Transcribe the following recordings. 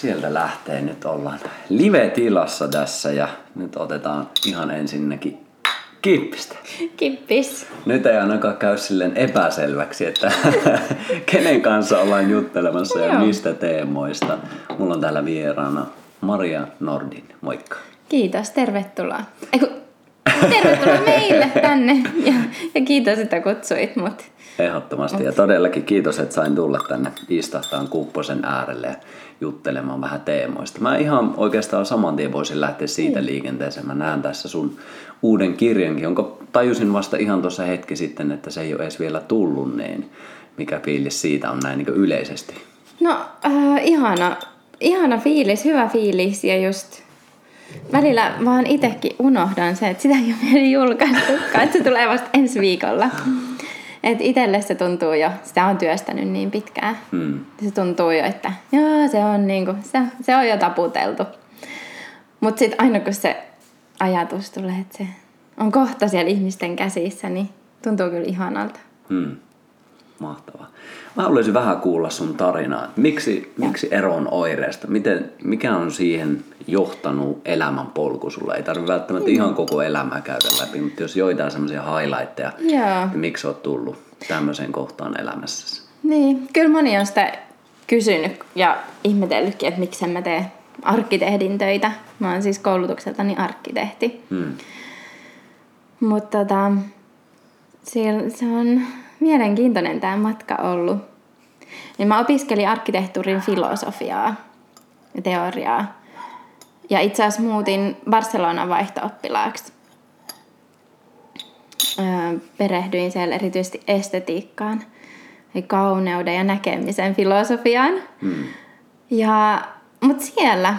sieltä lähtee nyt ollaan live-tilassa tässä ja nyt otetaan ihan ensinnäkin kippistä. Kippis. Nyt ei ainakaan käy silleen epäselväksi, että kenen kanssa ollaan juttelemassa ja mistä teemoista. Mulla on täällä vieraana Maria Nordin. Moikka. Kiitos, tervetuloa. Eiku, tervetuloa meille tänne ja, ja kiitos, että kutsuit mut. Ehdottomasti. Ja todellakin kiitos, että sain tulla tänne istahtaan kupposen äärelle juttelemaan vähän teemoista. Mä ihan oikeastaan saman tien voisin lähteä siitä liikenteeseen. Mä näen tässä sun uuden kirjankin, jonka tajusin vasta ihan tuossa hetki sitten, että se ei ole edes vielä tullut, niin mikä fiilis siitä on näin niin yleisesti? No, äh, ihana, ihana fiilis, hyvä fiilis ja just välillä vaan itekin unohdan se, että sitä ei ole vielä julkaistukaan, että se tulee vasta ensi viikolla. Et itelle se tuntuu jo, sitä on työstänyt niin pitkään. Hmm. Se tuntuu jo, että joo, se on, niinku, se, se on jo taputeltu. Mutta sitten aina kun se ajatus tulee, että se on kohta siellä ihmisten käsissä, niin tuntuu kyllä ihanalta. Hmm. Mahtavaa. Mä haluaisin vähän kuulla sun tarinaa. Miksi, miksi eroon oireesta? Miten, mikä on siihen johtanut elämän polku sulla? Ei tarvitse välttämättä ihan koko elämää käydä läpi, mutta jos joitain semmoisia highlightteja, Joo. niin miksi oot tullut tämmöiseen kohtaan elämässäsi? Niin, kyllä moni on sitä kysynyt ja ihmetellytkin, että miksi mä tee arkkitehdin töitä. Mä oon siis koulutukseltani arkkitehti. Hmm. Mutta tota, se on mielenkiintoinen tämä matka ollut. Niin mä opiskelin arkkitehtuurin filosofiaa ja teoriaa. Ja itse asiassa muutin Barcelonan vaihto-oppilaaksi. Öö, perehdyin siellä erityisesti estetiikkaan, eli kauneuden ja näkemisen filosofiaan. Hmm. Ja, mutta siellä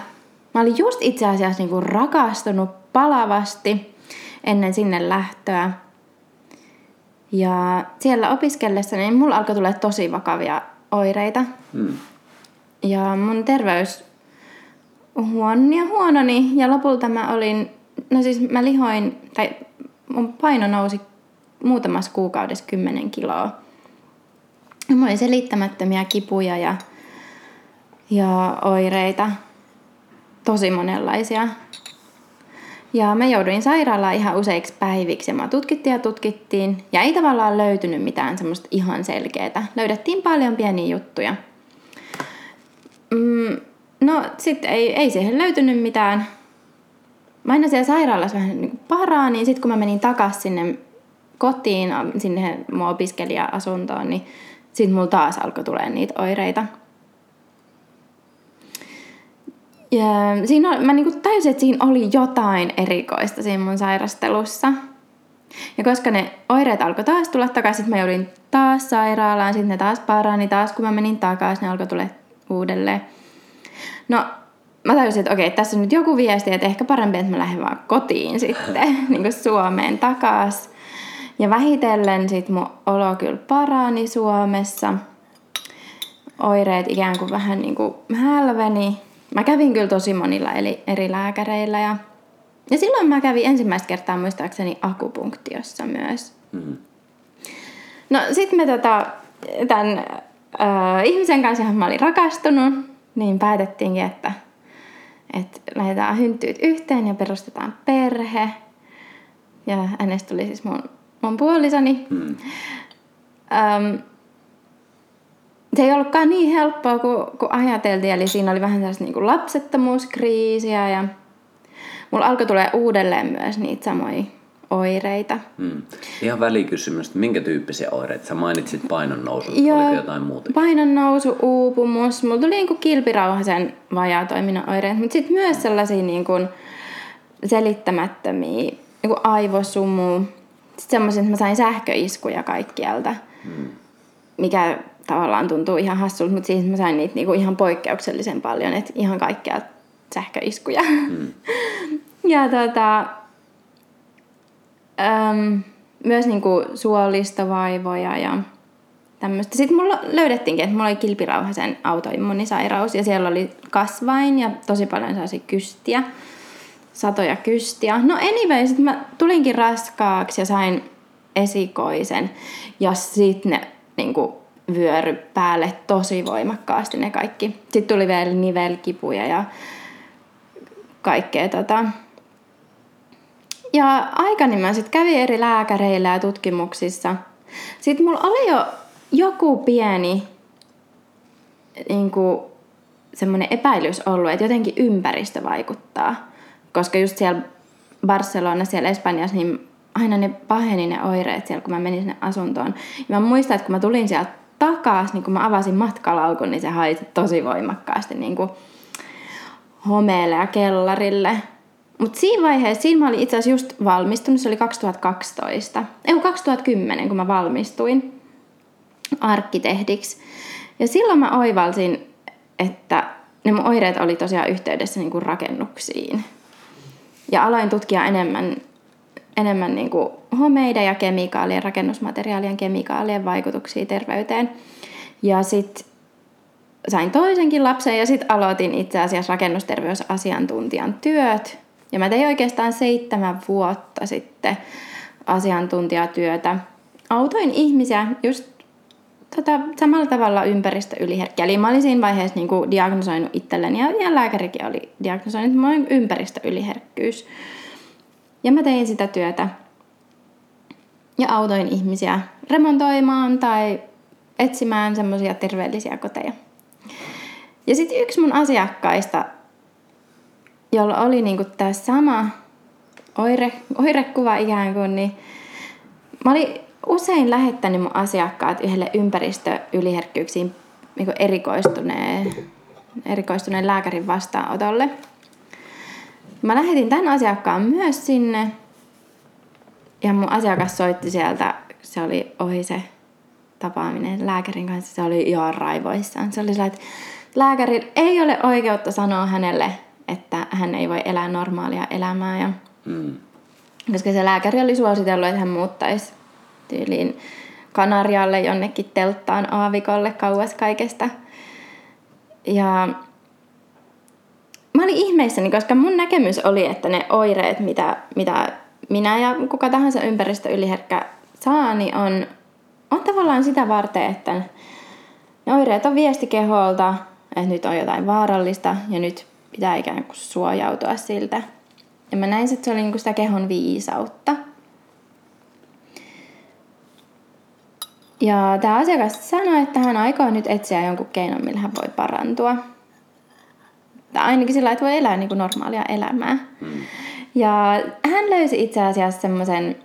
mä olin just itse asiassa niinku rakastunut palavasti ennen sinne lähtöä. Ja siellä opiskellessa niin mulla alkoi tulla tosi vakavia oireita. Hmm. Ja mun terveys huononi ja huononi. Ja lopulta mä olin, no siis mä lihoin, tai mun paino nousi muutamassa kuukaudessa 10 kiloa. Ja mulla oli selittämättömiä kipuja ja, ja oireita. Tosi monenlaisia. Ja mä jouduin sairaalaan ihan useiksi päiviksi ja mä tutkittiin ja tutkittiin. Ja ei tavallaan löytynyt mitään semmoista ihan selkeää. Löydettiin paljon pieniä juttuja. Mm, no sitten ei, ei siihen löytynyt mitään. Mä aina siellä sairaalassa vähän niin paraan, niin sitten kun mä menin takaisin sinne kotiin, sinne mun opiskelija-asuntoon, niin sitten mulla taas alkoi tulee niitä oireita. Ja siinä oli, mä niinku tajusin, että siinä oli jotain erikoista siinä mun sairastelussa. Ja koska ne oireet alkoi taas tulla takaisin, mä joudun taas sairaalaan, sitten ne taas parani, taas kun mä menin takaisin, ne alkoi tulla uudelleen. No, mä tajusin, että okei, tässä on nyt joku viesti, että ehkä parempi, että mä lähden vaan kotiin sitten, niin kuin Suomeen takas. Ja vähitellen sit mun olo kyllä parani Suomessa. Oireet ikään kuin vähän niin kuin hälveni. Mä kävin kyllä tosi monilla eli eri lääkäreillä ja, ja silloin mä kävin ensimmäistä kertaa muistaakseni akupunktiossa myös. Hmm. No sit me tota, tämän äh, ihmisen kanssa, johon mä olin rakastunut, niin päätettiinkin, että, että lähdetään hynttyyt yhteen ja perustetaan perhe. Ja hänestä tuli siis mun, mun puolisoni. Hmm. Öm, se ei ollutkaan niin helppoa kuin, kuin ajateltiin, eli siinä oli vähän sellaista niin kuin lapsettomuuskriisiä ja mulla alkoi tulee uudelleen myös niitä samoja oireita. Mm. Ihan välikysymys, että minkä tyyppisiä oireita? Sä mainitsit painon nousu, Joo, oliko jotain muuta? Painon nousu, uupumus. Mulla tuli niinku kilpirauhasen vajaatoiminnan oireet, mutta sitten myös sellaisia niinku selittämättömiä, niinku aivosumu. Sitten semmoisia, että mä sain sähköiskuja kaikkialta, mm. mikä tavallaan tuntuu ihan hassulta, mutta siis mä sain niitä niinku ihan poikkeuksellisen paljon, että ihan kaikkialta sähköiskuja. Mm. ja tota, äm, myös niinku suolistovaivoja ja tämmöistä. Sitten mulla löydettiinkin, että mulla oli kilpirauhasen autoimmunisairaus ja siellä oli kasvain ja tosi paljon sellaisia kystiä, satoja kystiä. No anyway, sitten mä tulinkin raskaaksi ja sain esikoisen ja sitten ne niinku vyöry päälle tosi voimakkaasti ne kaikki. Sitten tuli vielä nivelkipuja ja kaikkea tota, ja aikani mä sitten kävin eri lääkäreillä ja tutkimuksissa. Sitten mulla oli jo joku pieni niin kuin, semmoinen epäilys ollut, että jotenkin ympäristö vaikuttaa. Koska just siellä Barcelona, siellä Espanjassa, niin aina ne paheni ne oireet siellä, kun mä menin sinne asuntoon. Ja mä muistan, että kun mä tulin sieltä takaisin, niin kun mä avasin matkalaukun, niin se haisi tosi voimakkaasti niin kuin homeelle ja kellarille. Mutta siinä vaiheessa, siinä mä olin itse asiassa just valmistunut, se oli 2012. Ei 2010, kun mä valmistuin arkkitehdiksi. Ja silloin mä oivalsin, että ne mun oireet oli tosiaan yhteydessä niin kuin rakennuksiin. Ja aloin tutkia enemmän, enemmän niin kuin homeiden ja kemikaalien, rakennusmateriaalien kemikaalien vaikutuksia terveyteen. Ja sitten sain toisenkin lapsen ja sitten aloitin itse asiassa rakennusterveysasiantuntijan työt ja mä tein oikeastaan seitsemän vuotta sitten asiantuntijatyötä. Autoin ihmisiä just tota, samalla tavalla ympäristöyliherkkiä. Eli mä olin siinä vaiheessa niin kuin diagnosoinut itselleni, ja, ja lääkärikin oli diagnosoinut, että mä olin ympäristöyliherkkyys. Ja mä tein sitä työtä. Ja autoin ihmisiä remontoimaan tai etsimään semmoisia terveellisiä koteja. Ja sitten yksi mun asiakkaista jolla oli niinku tämä sama oire, oirekuva ikään kuin, niin mä olin usein lähettänyt mun asiakkaat yhdelle ympäristöyliherkkyyksiin niin erikoistuneen, erikoistuneen lääkärin vastaanotolle. Mä lähetin tämän asiakkaan myös sinne ja mun asiakas soitti sieltä, se oli ohi se tapaaminen lääkärin kanssa, se oli ihan raivoissaan. Se oli sellainen, että lääkäri ei ole oikeutta sanoa hänelle että hän ei voi elää normaalia elämää. Ja, mm. Koska se lääkäri oli suositellut, että hän muuttaisi tyyliin Kanarialle jonnekin telttaan aavikolle kauas kaikesta. Ja mä olin ihmeissäni, koska mun näkemys oli, että ne oireet, mitä, mitä minä ja kuka tahansa ympäristö yliherkkä saa, niin on, on tavallaan sitä varten, että ne oireet on viesti keholta, että nyt on jotain vaarallista ja nyt pitää ikään kuin suojautua siltä. Ja mä näin, että se oli niin sitä kehon viisautta. Ja tämä asiakas sanoi, että hän aikoo nyt etsiä jonkun keinon, millä hän voi parantua. Tai ainakin sillä että voi elää niin kuin normaalia elämää. Hmm. Ja hän löysi itse asiassa semmoisen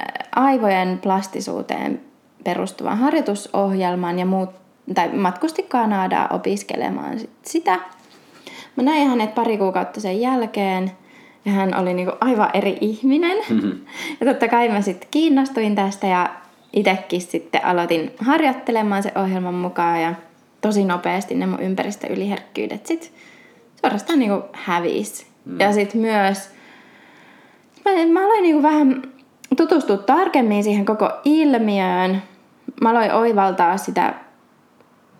äh, aivojen plastisuuteen perustuvan harjoitusohjelman ja muut, tai matkusti Kanadaa opiskelemaan sitä. Mä näin hänet pari kuukautta sen jälkeen ja hän oli niinku aivan eri ihminen. Mm-hmm. Ja totta kai mä sitten kiinnostuin tästä ja itsekin sitten aloitin harjoittelemaan se ohjelman mukaan ja tosi nopeasti ne mun ympäristöyliherkkyydet sit suorastaan niinku hävis. Mm. Ja sitten myös mä, mä aloin niinku vähän tutustua tarkemmin siihen koko ilmiöön. Mä aloin oivaltaa sitä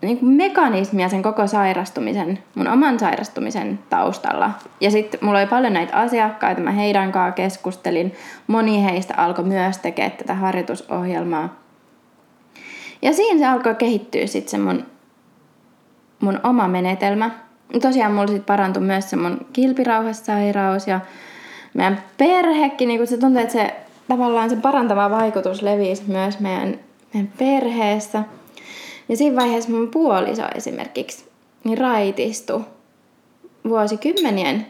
niin kuin mekanismia sen koko sairastumisen, mun oman sairastumisen taustalla. Ja sitten mulla oli paljon näitä asiakkaita, mä heidän kanssa keskustelin. Moni heistä alkoi myös tekemään tätä harjoitusohjelmaa. Ja siinä se alkoi kehittyä sitten se mun, mun oma menetelmä. Tosiaan mulla sitten parantui myös se mun kilpirauhassairaus ja meidän perhekin, niin kun se tuntuu, että se tavallaan se parantava vaikutus levisi myös meidän, meidän perheessä – ja siinä vaiheessa mun puoliso esimerkiksi niin raitistu vuosikymmenien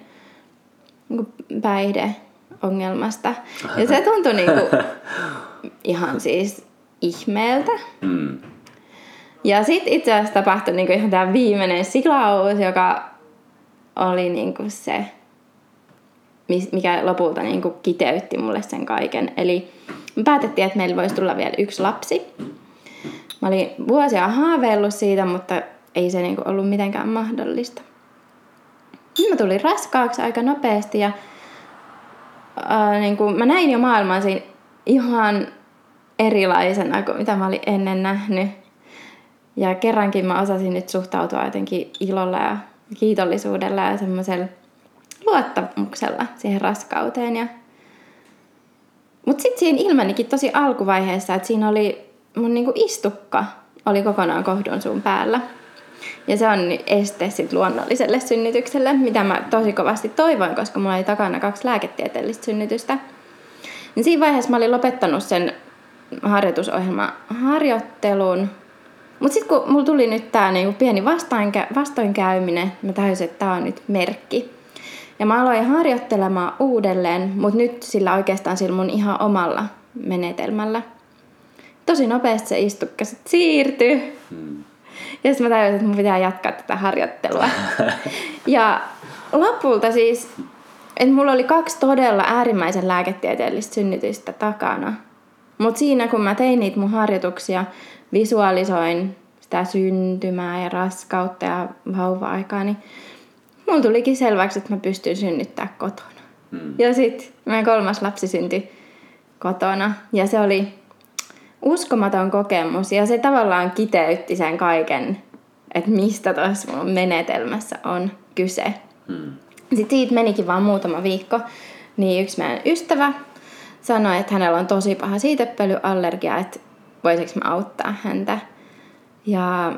niinku päihdeongelmasta. Ja se tuntui niinku ihan siis ihmeeltä. Mm. Ja sitten itse asiassa tapahtui niinku ihan tämä viimeinen silaus, joka oli niinku se, mikä lopulta niinku kiteytti mulle sen kaiken. Eli me päätettiin, että meillä voisi tulla vielä yksi lapsi. Mä olin vuosia haaveillut siitä, mutta ei se niinku ollut mitenkään mahdollista. Nyt mä tulin raskaaksi aika nopeasti ja ää, niinku, mä näin jo maailman siinä ihan erilaisena kuin mitä mä olin ennen nähnyt. Ja kerrankin mä osasin nyt suhtautua jotenkin ilolla ja kiitollisuudella ja semmoisella luottamuksella siihen raskauteen. Ja... Mutta sitten siinä ilmenikin tosi alkuvaiheessa, että siinä oli mun niinku istukka oli kokonaan kohdun suun päällä. Ja se on este sit luonnolliselle synnytykselle, mitä mä tosi kovasti toivoin, koska mulla oli takana kaksi lääketieteellistä synnytystä. Niin siinä vaiheessa mä olin lopettanut sen harjoitusohjelman harjoittelun. Mutta sitten kun mulla tuli nyt tää niinku pieni vastoinkä- vastoinkäyminen, mä tajusin, että tää on nyt merkki. Ja mä aloin harjoittelemaan uudelleen, mutta nyt sillä oikeastaan sillä mun ihan omalla menetelmällä. Tosi nopeasti se istukka sit siirtyi. Ja sitten mä tajusin, että mun pitää jatkaa tätä harjoittelua. ja lopulta siis, että mulla oli kaksi todella äärimmäisen lääketieteellistä synnytystä takana. Mutta siinä kun mä tein niitä mun harjoituksia, visualisoin sitä syntymää ja raskautta ja vauva-aikaa, niin mulla tulikin selväksi, että mä pystyn synnyttää kotona. Mm. Ja sitten meidän kolmas lapsi syntyi kotona. Ja se oli uskomaton kokemus. Ja se tavallaan kiteytti sen kaiken, että mistä tuossa mun menetelmässä on kyse. Mm. Sitten siitä menikin vaan muutama viikko, niin yksi meidän ystävä sanoi, että hänellä on tosi paha siitepölyallergia, että voisiko mä auttaa häntä. Ja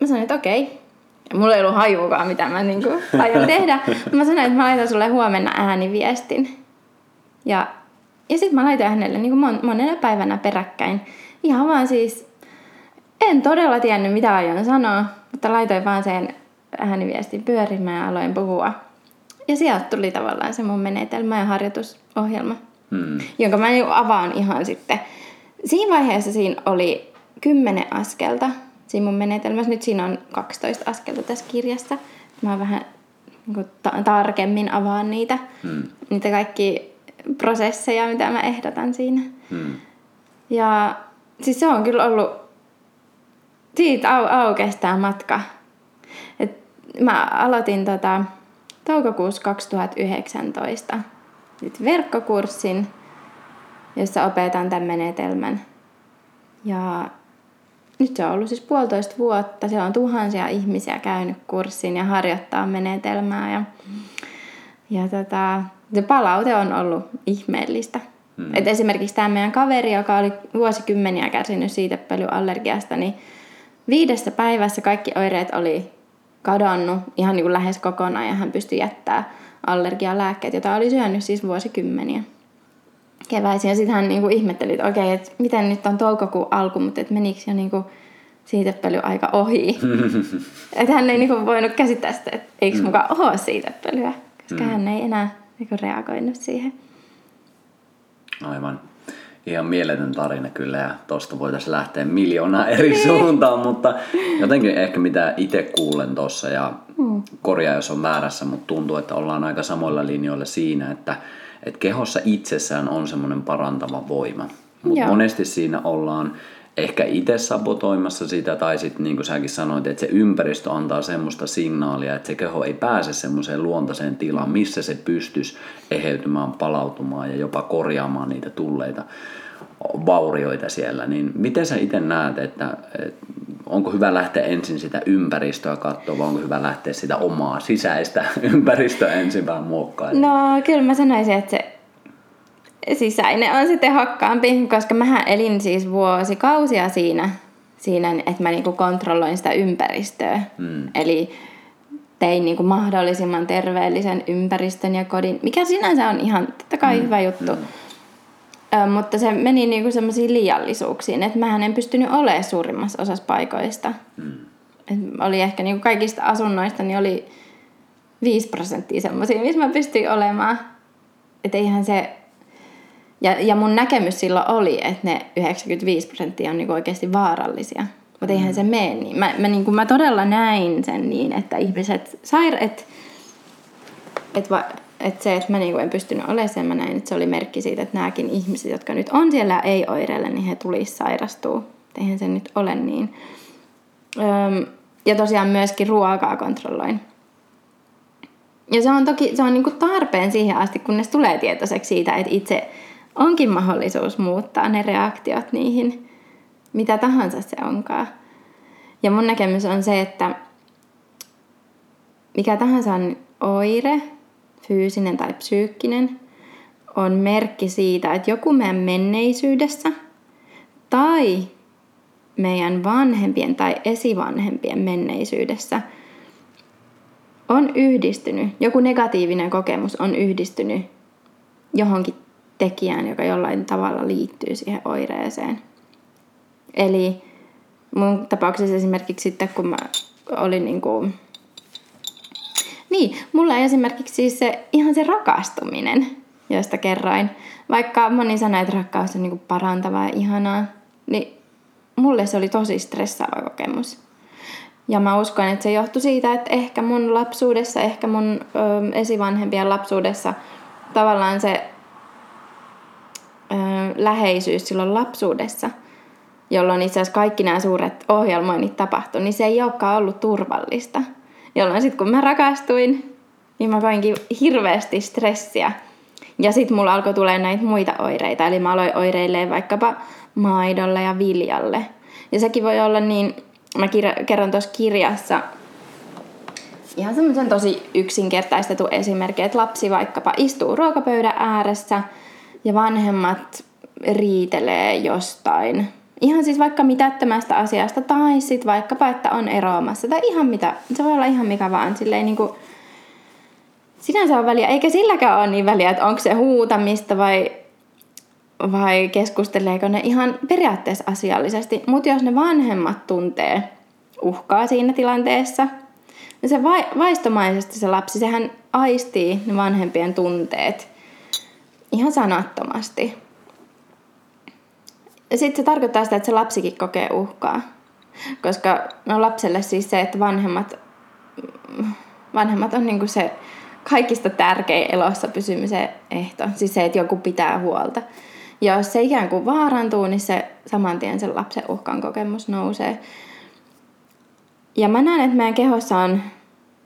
mä sanoin, että okei. Ja mulla ei ollut hajuukaan, mitä mä niinku aion tehdä. Mä sanoin, että mä laitan sulle huomenna ääniviestin. Ja, ja sitten mä laitoin hänelle niinku mon, monena päivänä peräkkäin. Ihan vaan siis, en todella tiennyt mitä aion sanoa, mutta laitoin vaan sen ääniviestin pyörimään ja aloin puhua. Ja sieltä tuli tavallaan se mun menetelmä ja harjoitusohjelma, Mm. jonka mä niinku avaan ihan sitten. Siinä vaiheessa siinä oli kymmenen askelta siinä mun menetelmässä. Nyt siinä on 12 askelta tässä kirjassa. Mä vähän niinku ta- tarkemmin avaan niitä, Mm. niitä kaikki prosesseja, mitä mä ehdotan siinä. Mm. Ja siis se on kyllä ollut, siitä au, aukesi tämä matka. Et mä aloitin tota, toukokuussa 2019 nyt verkkokurssin, jossa opetan tämän menetelmän. Ja nyt se on ollut siis puolitoista vuotta. Siellä on tuhansia ihmisiä käynyt kurssin ja harjoittaa menetelmää. Ja, ja tota, se palaute on ollut ihmeellistä. Mm. Et esimerkiksi tämä meidän kaveri, joka oli vuosikymmeniä kärsinyt siitepölyallergiasta, niin viidessä päivässä kaikki oireet oli kadonnut ihan niin kuin lähes kokonaan ja hän pystyi jättämään allergialääkkeet, joita oli syönyt siis vuosikymmeniä keväisin. Ja sitten hän niinku ihmetteli, että okei, että miten nyt on toukokuun alku, mutta et menikö jo niinku siitepölyaika ohi. että hän ei niinku voinut käsittää sitä, että eikö mukaan ole siitepölyä, koska hän ei enää niinku reagoinut siihen. Aivan. Ihan mieletön tarina kyllä ja tosta voitaisiin lähteä miljoonaa eri suuntaan, mutta jotenkin ehkä mitä itse kuulen tossa ja korjaa jos on väärässä, mutta tuntuu, että ollaan aika samoilla linjoilla siinä, että, että kehossa itsessään on semmoinen parantava voima. Mutta monesti siinä ollaan ehkä itse sabotoimassa sitä, tai sitten niin kuin säkin sanoit, että se ympäristö antaa semmoista signaalia, että se keho ei pääse semmoiseen luontaiseen tilaan, missä se pystyisi eheytymään, palautumaan ja jopa korjaamaan niitä tulleita vaurioita siellä. Niin miten sä itse näet, että, että onko hyvä lähteä ensin sitä ympäristöä katsoa, vai onko hyvä lähteä sitä omaa sisäistä ympäristöä ensin vähän muokkailemaan? No kyllä mä sanoisin, että se sisäinen on sitten tehokkaampi, koska mä elin siis vuosikausia siinä, siinä että mä niinku kontrolloin sitä ympäristöä. Mm. Eli tein niinku mahdollisimman terveellisen ympäristön ja kodin, mikä sinänsä on ihan totta kai mm. hyvä juttu. Mm. Ö, mutta se meni niinku semmoisiin liiallisuuksiin, että mä en pystynyt olemaan suurimmassa osassa paikoista. Mm. Et oli ehkä niinku kaikista asunnoista, niin oli 5 prosenttia semmoisia, missä mä pystyin olemaan. Että eihän se... Ja, ja mun näkemys silloin oli, että ne 95 prosenttia on niinku oikeasti vaarallisia. Mutta eihän se mene niin. Mä, mä, niinku, mä todella näin sen niin, että ihmiset sair... Että et va, et se, että mä niinku en pystynyt olemaan mä näin, että se oli merkki siitä, että nämäkin ihmiset, jotka nyt on siellä ei oireille, niin he tulisi sairastua. Eihän se nyt ole niin. Öm, ja tosiaan myöskin ruokaa kontrolloin. Ja se on toki se on niinku tarpeen siihen asti, kunnes tulee tietoiseksi siitä, että itse onkin mahdollisuus muuttaa ne reaktiot niihin, mitä tahansa se onkaan. Ja mun näkemys on se, että mikä tahansa on oire, fyysinen tai psyykkinen, on merkki siitä, että joku meidän menneisyydessä tai meidän vanhempien tai esivanhempien menneisyydessä on yhdistynyt, joku negatiivinen kokemus on yhdistynyt johonkin tekijään, joka jollain tavalla liittyy siihen oireeseen. Eli mun tapauksessa esimerkiksi sitten, kun mä olin niin kuin niin, mulla esimerkiksi siis se, ihan se rakastuminen, josta kerroin. Vaikka moni sanoi, että rakkaus on niinku parantavaa ja ihanaa, niin mulle se oli tosi stressaava kokemus. Ja mä uskon, että se johtui siitä, että ehkä mun lapsuudessa, ehkä mun ö, esivanhempien lapsuudessa tavallaan se ö, läheisyys silloin lapsuudessa, jolloin itse asiassa kaikki nämä suuret ohjelmoinnit tapahtui, niin se ei olekaan ollut turvallista – Jolloin sitten kun mä rakastuin, niin mä koinkin hirveästi stressiä. Ja sitten mulla alkoi tulee näitä muita oireita. Eli mä aloin oireilleen vaikkapa maidolle ja viljalle. Ja sekin voi olla niin, mä kirja- kerron tuossa kirjassa ihan semmoisen tosi yksinkertaistetun esimerkin, että lapsi vaikkapa istuu ruokapöydän ääressä ja vanhemmat riitelee jostain Ihan siis vaikka mitättömästä asiasta tai sitten vaikkapa, että on eroamassa tai ihan mitä, se voi olla ihan mikä vaan. Silleen niin kuin, sinänsä on väliä, eikä silläkään ole niin väliä, että onko se huutamista vai, vai keskusteleeko ne ihan periaatteessa asiallisesti. Mutta jos ne vanhemmat tuntee uhkaa siinä tilanteessa, niin se vai, vaistomaisesti se lapsi, sehän aistii ne vanhempien tunteet ihan sanattomasti. Sitten se tarkoittaa sitä, että se lapsikin kokee uhkaa. Koska no lapselle siis se, että vanhemmat, vanhemmat on niinku se kaikista tärkein elossa pysymisen ehto. Siis se, että joku pitää huolta. Ja jos se ikään kuin vaarantuu, niin se saman tien sen lapsen uhkan kokemus nousee. Ja mä näen, että meidän kehossa on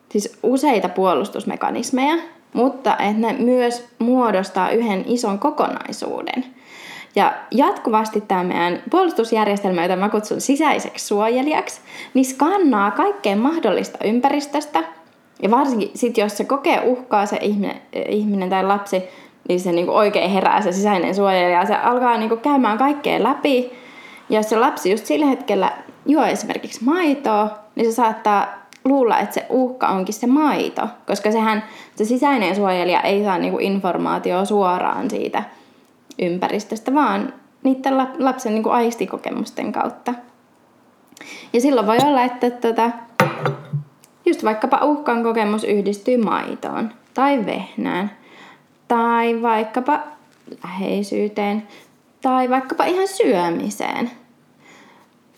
siis useita puolustusmekanismeja, mutta että ne myös muodostaa yhden ison kokonaisuuden – ja jatkuvasti tämä meidän puolustusjärjestelmä, jota mä kutsun sisäiseksi suojelijaksi, niin skannaa kaikkea mahdollista ympäristöstä. Ja varsinkin sit, jos se kokee uhkaa se ihminen, ihminen tai lapsi, niin se niinku oikein herää se sisäinen suojelija. Se alkaa niinku käymään kaikkea läpi. Ja jos se lapsi just sillä hetkellä juo esimerkiksi maitoa, niin se saattaa luulla, että se uhka onkin se maito. Koska sehän, se sisäinen suojelija ei saa niinku informaatiota suoraan siitä – ympäristöstä, vaan niiden lapsen niin kuin aistikokemusten kautta. Ja silloin voi olla, että tota, just vaikkapa uhkan kokemus yhdistyy maitoon tai vehnään tai vaikkapa läheisyyteen tai vaikkapa ihan syömiseen.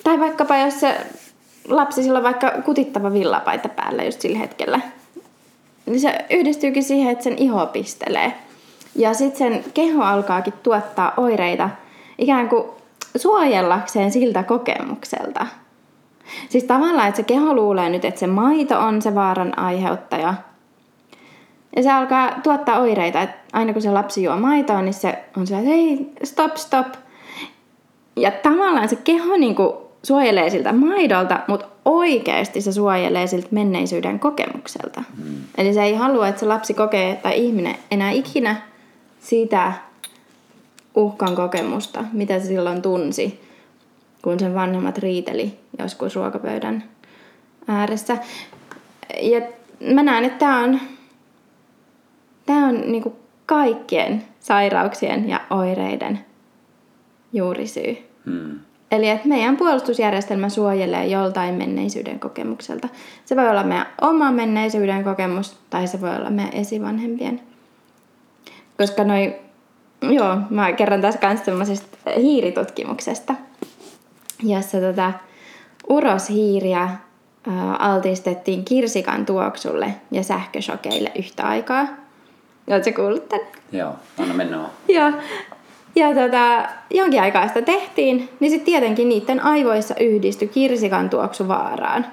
Tai vaikkapa jos se lapsi sillä on vaikka kutittava villapaita päällä just sillä hetkellä, niin se yhdistyykin siihen, että sen iho pistelee – ja sitten sen keho alkaakin tuottaa oireita ikään kuin suojellakseen siltä kokemukselta. Siis tavallaan, että se keho luulee nyt, että se maito on se vaaran aiheuttaja. Ja se alkaa tuottaa oireita, että aina kun se lapsi juo maitoa, niin se on se, että hei, stop, stop. Ja tavallaan se keho niin kuin suojelee siltä maidolta, mutta oikeasti se suojelee siltä menneisyyden kokemukselta. Mm. Eli se ei halua, että se lapsi kokee tai ihminen enää ikinä sitä uhkan kokemusta, mitä se silloin tunsi, kun sen vanhemmat riiteli joskus ruokapöydän ääressä. Ja mä näen, että tämä on, tää on niinku kaikkien sairauksien ja oireiden juurisyy. Hmm. Eli että meidän puolustusjärjestelmä suojelee joltain menneisyyden kokemukselta. Se voi olla meidän oma menneisyyden kokemus tai se voi olla meidän esivanhempien. Koska noi, joo, mä kerron taas kans semmoisesta hiiritutkimuksesta, jossa tota, uroshiiriä altistettiin kirsikan tuoksulle ja sähköshokeille yhtä aikaa. Oletko kuullut tämän? Joo, anna mennä vaan. Joo. Ja tota, jonkin aikaa sitä tehtiin, niin sitten tietenkin niiden aivoissa yhdistyi kirsikan tuoksu vaaraan.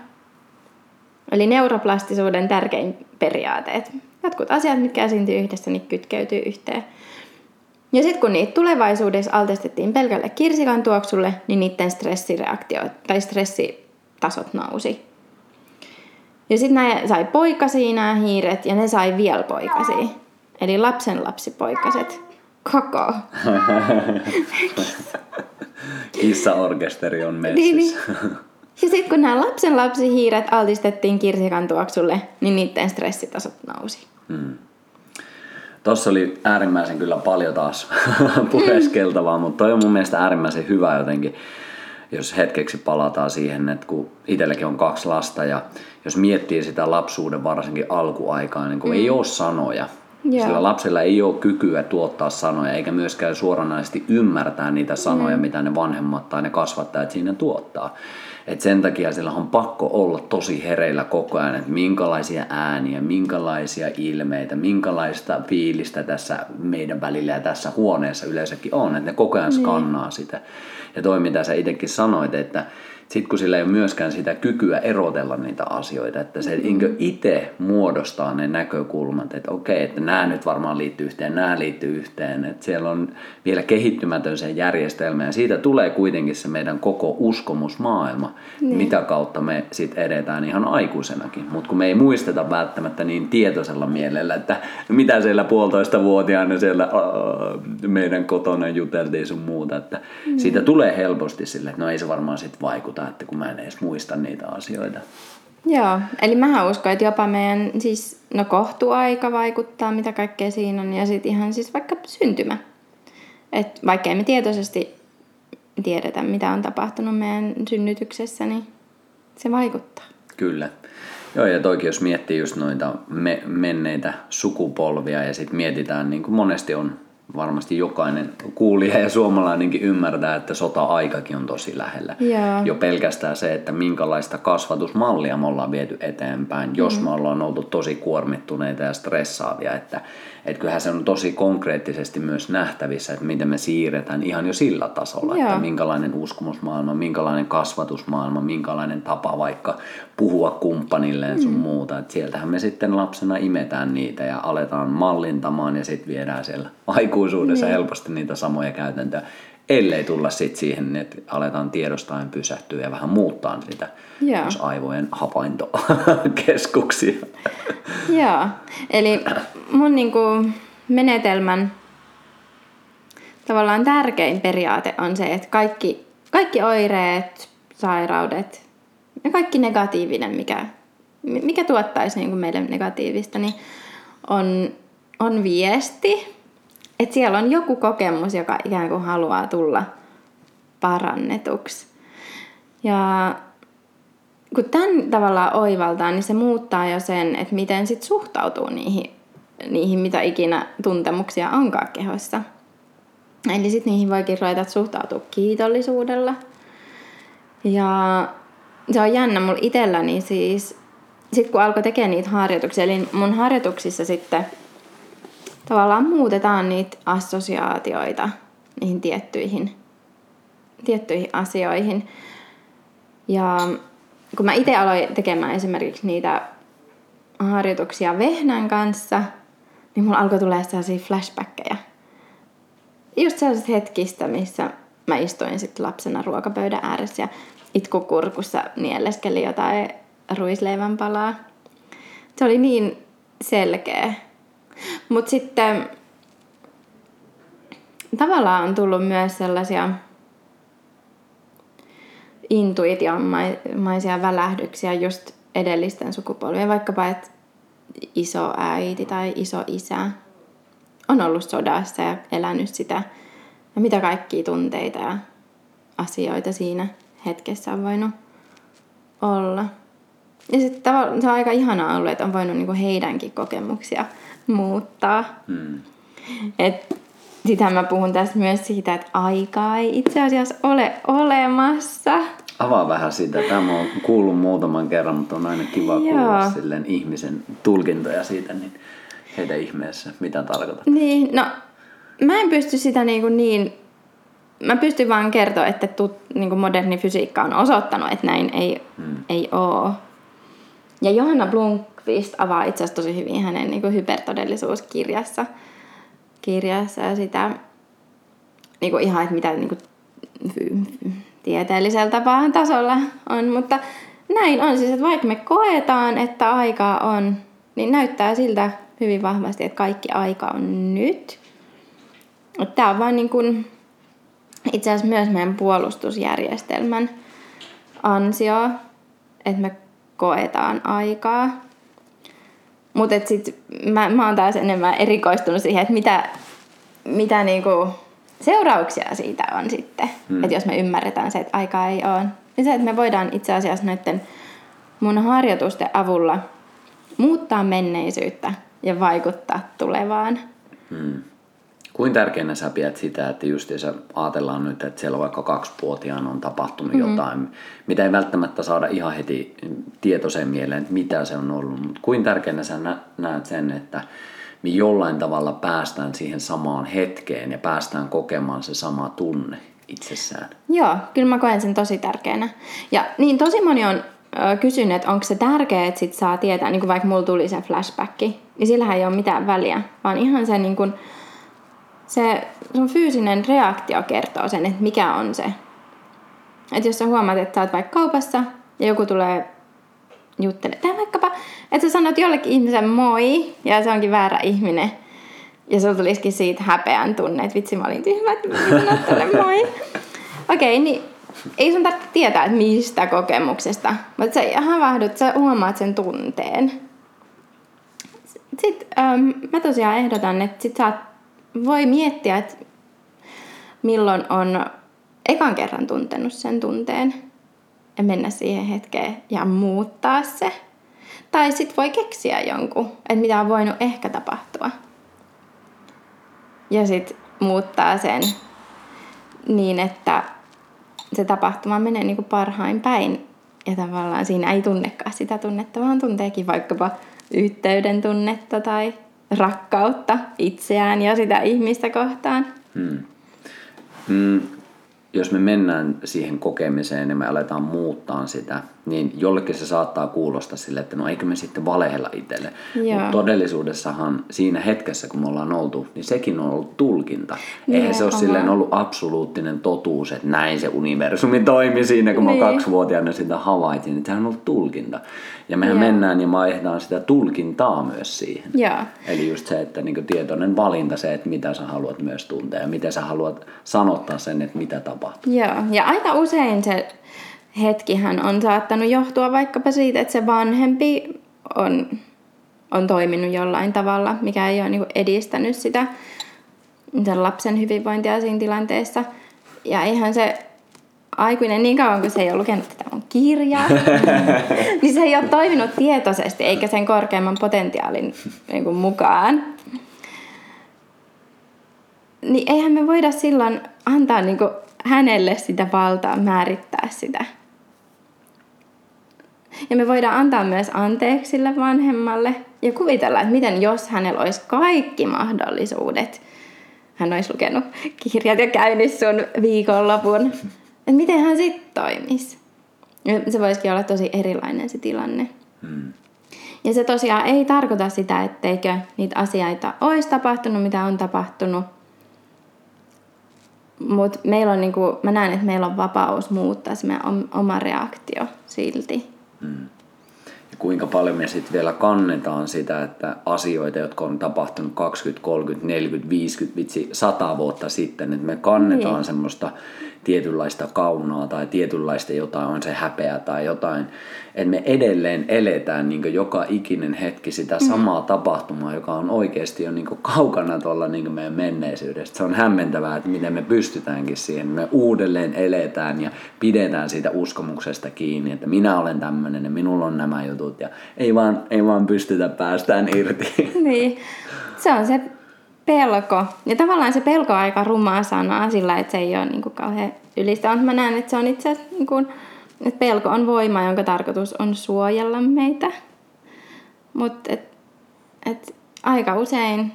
Eli neuroplastisuuden tärkein periaate. että Jotkut asiat, mitkä esiintyy yhdessä, niin kytkeytyy yhteen. Ja sitten kun niitä tulevaisuudessa altistettiin pelkälle kirsikan tuoksulle, niin niiden stressireaktio tai stressitasot nousi. Ja sitten nämä sai poikasia nämä hiiret ja ne sai vielä poikasia. Eli lapsen lapsipoikaset. Koko. Kissaorkesteri on Niin, messissä. niin. Ja sitten kun nämä lapsen lapsihiiret altistettiin kirsikan tuoksulle, niin niiden stressitasot nousi. Tuossa oli äärimmäisen kyllä paljon taas pureskeltavaa, mutta toi on mun mielestä äärimmäisen hyvä jotenkin, jos hetkeksi palataan siihen, että kun itselläkin on kaksi lasta ja jos miettii sitä lapsuuden varsinkin alkuaikaa, niin kun mm. ei ole sanoja, Joo. sillä lapsella ei ole kykyä tuottaa sanoja eikä myöskään suoranaisesti ymmärtää niitä sanoja, mm. mitä ne vanhemmat tai ne kasvattajat siinä tuottaa. Et sen takia sillä on pakko olla tosi hereillä koko ajan, että minkälaisia ääniä, minkälaisia ilmeitä, minkälaista fiilistä tässä meidän välillä ja tässä huoneessa yleensäkin on, että ne koko ajan skannaa sitä. Ja toi mitä sä itsekin sanoit, että sitten kun sillä ei ole myöskään sitä kykyä erotella niitä asioita, että se mm-hmm. itse muodostaa ne näkökulmat, että okei, että nämä nyt varmaan liittyy yhteen, nämä liittyy yhteen, että siellä on vielä kehittymätön se järjestelmä ja siitä tulee kuitenkin se meidän koko uskomusmaailma, niin. mitä kautta me sitten edetään ihan aikuisenakin. Mutta kun me ei muisteta välttämättä niin tietoisella mielellä, että mitä siellä puolitoista vuotiaana siellä aa, meidän kotona juteltiin sun muuta, että mm. siitä tulee helposti sille, että no ei se varmaan sitten vaikuta, että kun mä en edes muista niitä asioita. Joo, eli mä uskon, että jopa meidän siis, no kohtuaika vaikuttaa, mitä kaikkea siinä on, ja sitten ihan siis vaikka syntymä. Et vaikka me tietoisesti tiedetä, mitä on tapahtunut meidän synnytyksessä, niin se vaikuttaa. Kyllä. Joo, ja toki jos miettii just noita me, menneitä sukupolvia ja sitten mietitään, niin kuin monesti on varmasti jokainen kuulija ja suomalainenkin ymmärtää, että sota-aikakin on tosi lähellä. Joo. Jo pelkästään se, että minkälaista kasvatusmallia me ollaan viety eteenpäin, jos Mm. me ollaan oltu tosi kuormittuneita ja stressaavia. Että, että kyllähän se on tosi konkreettisesti myös nähtävissä, että miten me siirretään ihan jo sillä tasolla, Joo. että minkälainen uskomusmaailma, minkälainen kasvatusmaailma, minkälainen tapa vaikka puhua kumppanilleen sun muuta. Että sieltähän me sitten lapsena imetään niitä ja aletaan mallintamaan ja sitten viedään siellä aikuisuudessa helposti niitä samoja käytäntöjä. Ellei tulla sitten siihen, että aletaan tiedostaen pysähtyä ja vähän muuttaa sitä Joo. myös aivojen havaintokeskuksia. Joo, eli mun niinku menetelmän tavallaan tärkein periaate on se, että kaikki, kaikki oireet, sairaudet ja kaikki negatiivinen, mikä, mikä tuottaisi niinku meille negatiivista, niin on, on viesti, että siellä on joku kokemus, joka ikään kuin haluaa tulla parannetuksi. Ja kun tämän tavallaan oivaltaa, niin se muuttaa jo sen, että miten sit suhtautuu niihin, niihin mitä ikinä tuntemuksia onkaan kehossa. Eli sitten niihin voikin ruveta suhtautua kiitollisuudella. Ja se on jännä mulla itselläni siis, sit kun alkoi tekemään niitä harjoituksia, eli mun harjoituksissa sitten tavallaan muutetaan niitä assosiaatioita niihin tiettyihin, tiettyihin asioihin. Ja kun mä itse aloin tekemään esimerkiksi niitä harjoituksia vehnän kanssa, niin mulla alkoi tulla sellaisia flashbackkejä. Just sellaisista hetkistä, missä mä istuin sitten lapsena ruokapöydän ääressä ja itkukurkussa nielleskelin jotain ruisleivän palaa. Se oli niin selkeä. Mutta sitten tavallaan on tullut myös sellaisia intuitionmaisia välähdyksiä just edellisten sukupolvien, vaikkapa että iso äiti tai iso isä on ollut sodassa ja elänyt sitä ja mitä kaikkia tunteita ja asioita siinä hetkessä on voinut olla. Ja sitten se on aika ihanaa ollut, että on voinut niinku heidänkin kokemuksia muuttaa. Mm. Et sitähän mä puhun tässä myös siitä, että aikaa ei itse asiassa ole olemassa. Avaa vähän sitä. Tämä on kuullut muutaman kerran, mutta on aina kiva Joo. kuulla silleen ihmisen tulkintoja siitä, niin heidän ihmeessä, mitä tarkoitat. Niin, no mä en pysty sitä niin, kuin niin mä pystyn vaan kertoa, että tut, niin kuin moderni fysiikka on osoittanut, että näin ei, hmm. ei ole. Ja Johanna Blomqvist avaa itse asiassa tosi hyvin hänen niin kuin hypertodellisuuskirjassa kirjassa ja sitä niin kuin ihan, että mitä niin kuin, tieteellisellä tapaa tasolla on, mutta näin on siis, että vaikka me koetaan, että aikaa on, niin näyttää siltä hyvin vahvasti, että kaikki aika on nyt. Tämä on vain niin kuin, itse asiassa myös meidän puolustusjärjestelmän ansio, että me koetaan aikaa. Mutta sitten mä, mä oon taas enemmän erikoistunut siihen, että mitä, mitä niinku seurauksia siitä on sitten. Hmm. Että jos me ymmärretään se, että aikaa ei ole. Niin se, että me voidaan itse asiassa näiden mun harjoitusten avulla muuttaa menneisyyttä ja vaikuttaa tulevaan. Hmm. Kuinka tärkeänä sä pidät sitä, että justiinsa ajatellaan nyt, että siellä vaikka kaksivuotiaana on tapahtunut mm-hmm. jotain, mitä ei välttämättä saada ihan heti tietoiseen mieleen, että mitä se on ollut, mutta kuinka tärkeänä sä näet sen, että me jollain tavalla päästään siihen samaan hetkeen ja päästään kokemaan se sama tunne itsessään? Joo, kyllä mä koen sen tosi tärkeänä. Ja niin tosi moni on kysynyt, että onko se tärkeää, että sit saa tietää, niin kuin vaikka mulla tuli se flashback, niin sillähän ei ole mitään väliä, vaan ihan se niin kuin, se sun fyysinen reaktio kertoo sen, että mikä on se. Että jos sä huomaat, että sä oot vaikka kaupassa ja joku tulee juttele, tai vaikkapa, että sä sanot jollekin ihmisen moi ja se onkin väärä ihminen. Ja sulla tulisikin siitä häpeän tunne, että vitsi mä olin tyhmä, että mä moi. Okei, okay, niin ei sun tarvitse tietää, että mistä kokemuksesta, mutta sä havahdut, sä huomaat sen tunteen. Sitten ähm, mä tosiaan ehdotan, että sit saat voi miettiä, että milloin on ekan kerran tuntenut sen tunteen ja mennä siihen hetkeen ja muuttaa se. Tai sitten voi keksiä jonkun, että mitä on voinut ehkä tapahtua. Ja sitten muuttaa sen niin, että se tapahtuma menee niin kuin parhain päin. Ja tavallaan siinä ei tunnekaan sitä tunnetta, vaan tunteekin vaikkapa yhteyden tunnetta tai rakkautta itseään ja sitä ihmistä kohtaan. Hmm. Hmm. Jos me mennään siihen kokemiseen ja me aletaan muuttaa sitä, niin jollekin se saattaa kuulostaa sille, että no eikö me sitten valehella itselle. Mutta todellisuudessahan siinä hetkessä, kun me ollaan oltu, niin sekin on ollut tulkinta. Niin, Eihän se ole silleen ollut absoluuttinen totuus, että näin se universumi toimi siinä, kun niin. mä kaksivuotiaana sitä havaitsin. Että sehän on ollut tulkinta. Ja mehän Joo. mennään ja vaihdetaan sitä tulkintaa myös siihen. Joo. Eli just se, että niin tietoinen valinta se, että mitä sä haluat myös tuntea ja miten sä haluat sanottaa sen, että mitä tapahtuu. Joo, ja aika usein se hetkihän on saattanut johtua vaikkapa siitä, että se vanhempi on, on toiminut jollain tavalla, mikä ei ole niin edistänyt sitä sen lapsen hyvinvointia siinä tilanteessa. Ja eihän se aikuinen niin kauan kuin se ei ole lukenut tätä mun kirjaa, niin se ei ole toiminut tietoisesti eikä sen korkeamman potentiaalin niin kuin, mukaan. Niin eihän me voida silloin antaa niin kuin, hänelle sitä valtaa määrittää sitä. Ja me voidaan antaa myös anteeksi sille vanhemmalle ja kuvitella, että miten jos hänellä olisi kaikki mahdollisuudet, hän olisi lukenut kirjat ja käynyt sun viikonlopun, että miten hän sitten toimisi. Ja se voisikin olla tosi erilainen se tilanne. Hmm. Ja se tosiaan ei tarkoita sitä, etteikö niitä asioita olisi tapahtunut, mitä on tapahtunut. Mutta meillä on niinku, mä näen, että meillä on vapaus muuttaa se meidän oma reaktio silti. Mm. Ja kuinka paljon me sitten vielä kannetaan sitä, että asioita, jotka on tapahtunut 20, 30, 40, 50, vitsi, 100 vuotta sitten, että me kannetaan niin. semmoista tietynlaista kaunaa tai tietynlaista jotain, on se häpeä tai jotain. Että me edelleen eletään niin joka ikinen hetki sitä mm. samaa mm. tapahtumaa, joka on oikeasti jo niin kaukana tuolla niin meidän menneisyydestä. Se on hämmentävää, että miten me pystytäänkin siihen. Me uudelleen eletään ja pidetään siitä uskomuksesta kiinni, että minä olen tämmöinen ja minulla on nämä jutut ja ei vaan, ei vaan pystytä päästään irti. Niin, se on se pelko. Ja tavallaan se pelko on aika rumaa sanaa sillä, että se ei ole niin kuin kauhean ylistä. Mutta mä näen, että se on itse asiassa, niin kuin, että pelko on voima, jonka tarkoitus on suojella meitä. Mutta et, et aika usein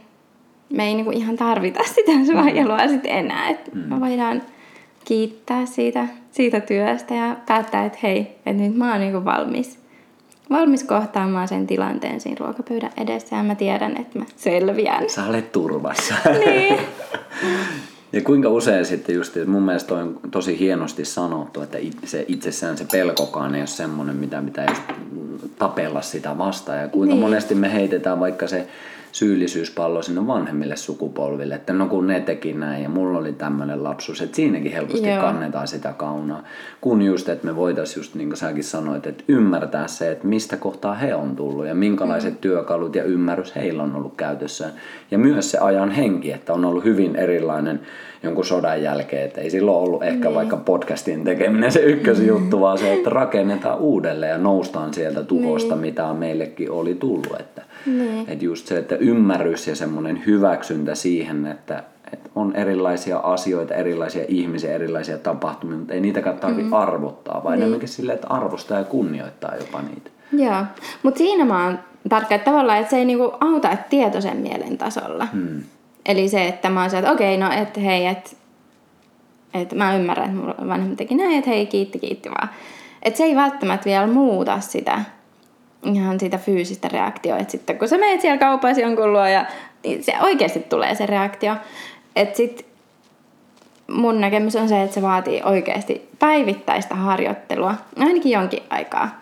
me ei niin kuin ihan tarvita sitä suojelua mm. sitten enää. Että mm. me voidaan kiittää siitä, siitä työstä ja päättää, että hei, että nyt mä oon niin kuin valmis valmis kohtaamaan sen tilanteen siinä ruokapöydän edessä ja mä tiedän, että mä selviän. Sä olet turvassa. niin. Ja kuinka usein sitten just, mun mielestä on tosi hienosti sanottu, että se itsessään se pelkokaan ei ole semmoinen, mitä pitää just tapella sitä vastaan. Ja kuinka niin. monesti me heitetään vaikka se syyllisyyspallo sinne vanhemmille sukupolville, että no kun ne teki näin ja mulla oli tämmöinen lapsuus, että siinäkin helposti Joo. kannetaan sitä kaunaa. Kun just, että me voitaisiin just niin kuin säkin sanoit, että ymmärtää se, että mistä kohtaa he on tullut ja minkälaiset mm. työkalut ja ymmärrys heillä on ollut käytössään. Ja myös se ajan henki, että on ollut hyvin erilainen jonkun sodan jälkeen, että ei silloin ollut ehkä niin. vaikka podcastin tekeminen se ykkösjuttu, mm. vaan se, että rakennetaan uudelleen ja noustaan sieltä tuhosta, niin. mitä meillekin oli tullut. Että, niin. että just se, että ymmärrys ja semmoinen hyväksyntä siihen, että, että on erilaisia asioita, erilaisia ihmisiä, erilaisia tapahtumia, mutta ei niitäkään tarvitse mm. arvottaa, vaan niin. enemmänkin silleen, että arvostaa ja kunnioittaa jopa niitä. Joo, mutta siinä mä oon tarkka, että tavallaan, että se ei niinku auta että tietoisen mielen tasolla. Hmm. Eli se, että mä oon se, että okei, no että hei, että et mä ymmärrän, että mulla vanhemmat teki näin, että hei, kiitti, kiitti vaan. Että se ei välttämättä vielä muuta sitä ihan sitä fyysistä reaktioa. Että sitten kun sä meet siellä kaupassa jonkun luo ja niin se oikeasti tulee se reaktio. Että sit mun näkemys on se, että se vaatii oikeasti päivittäistä harjoittelua, ainakin jonkin aikaa.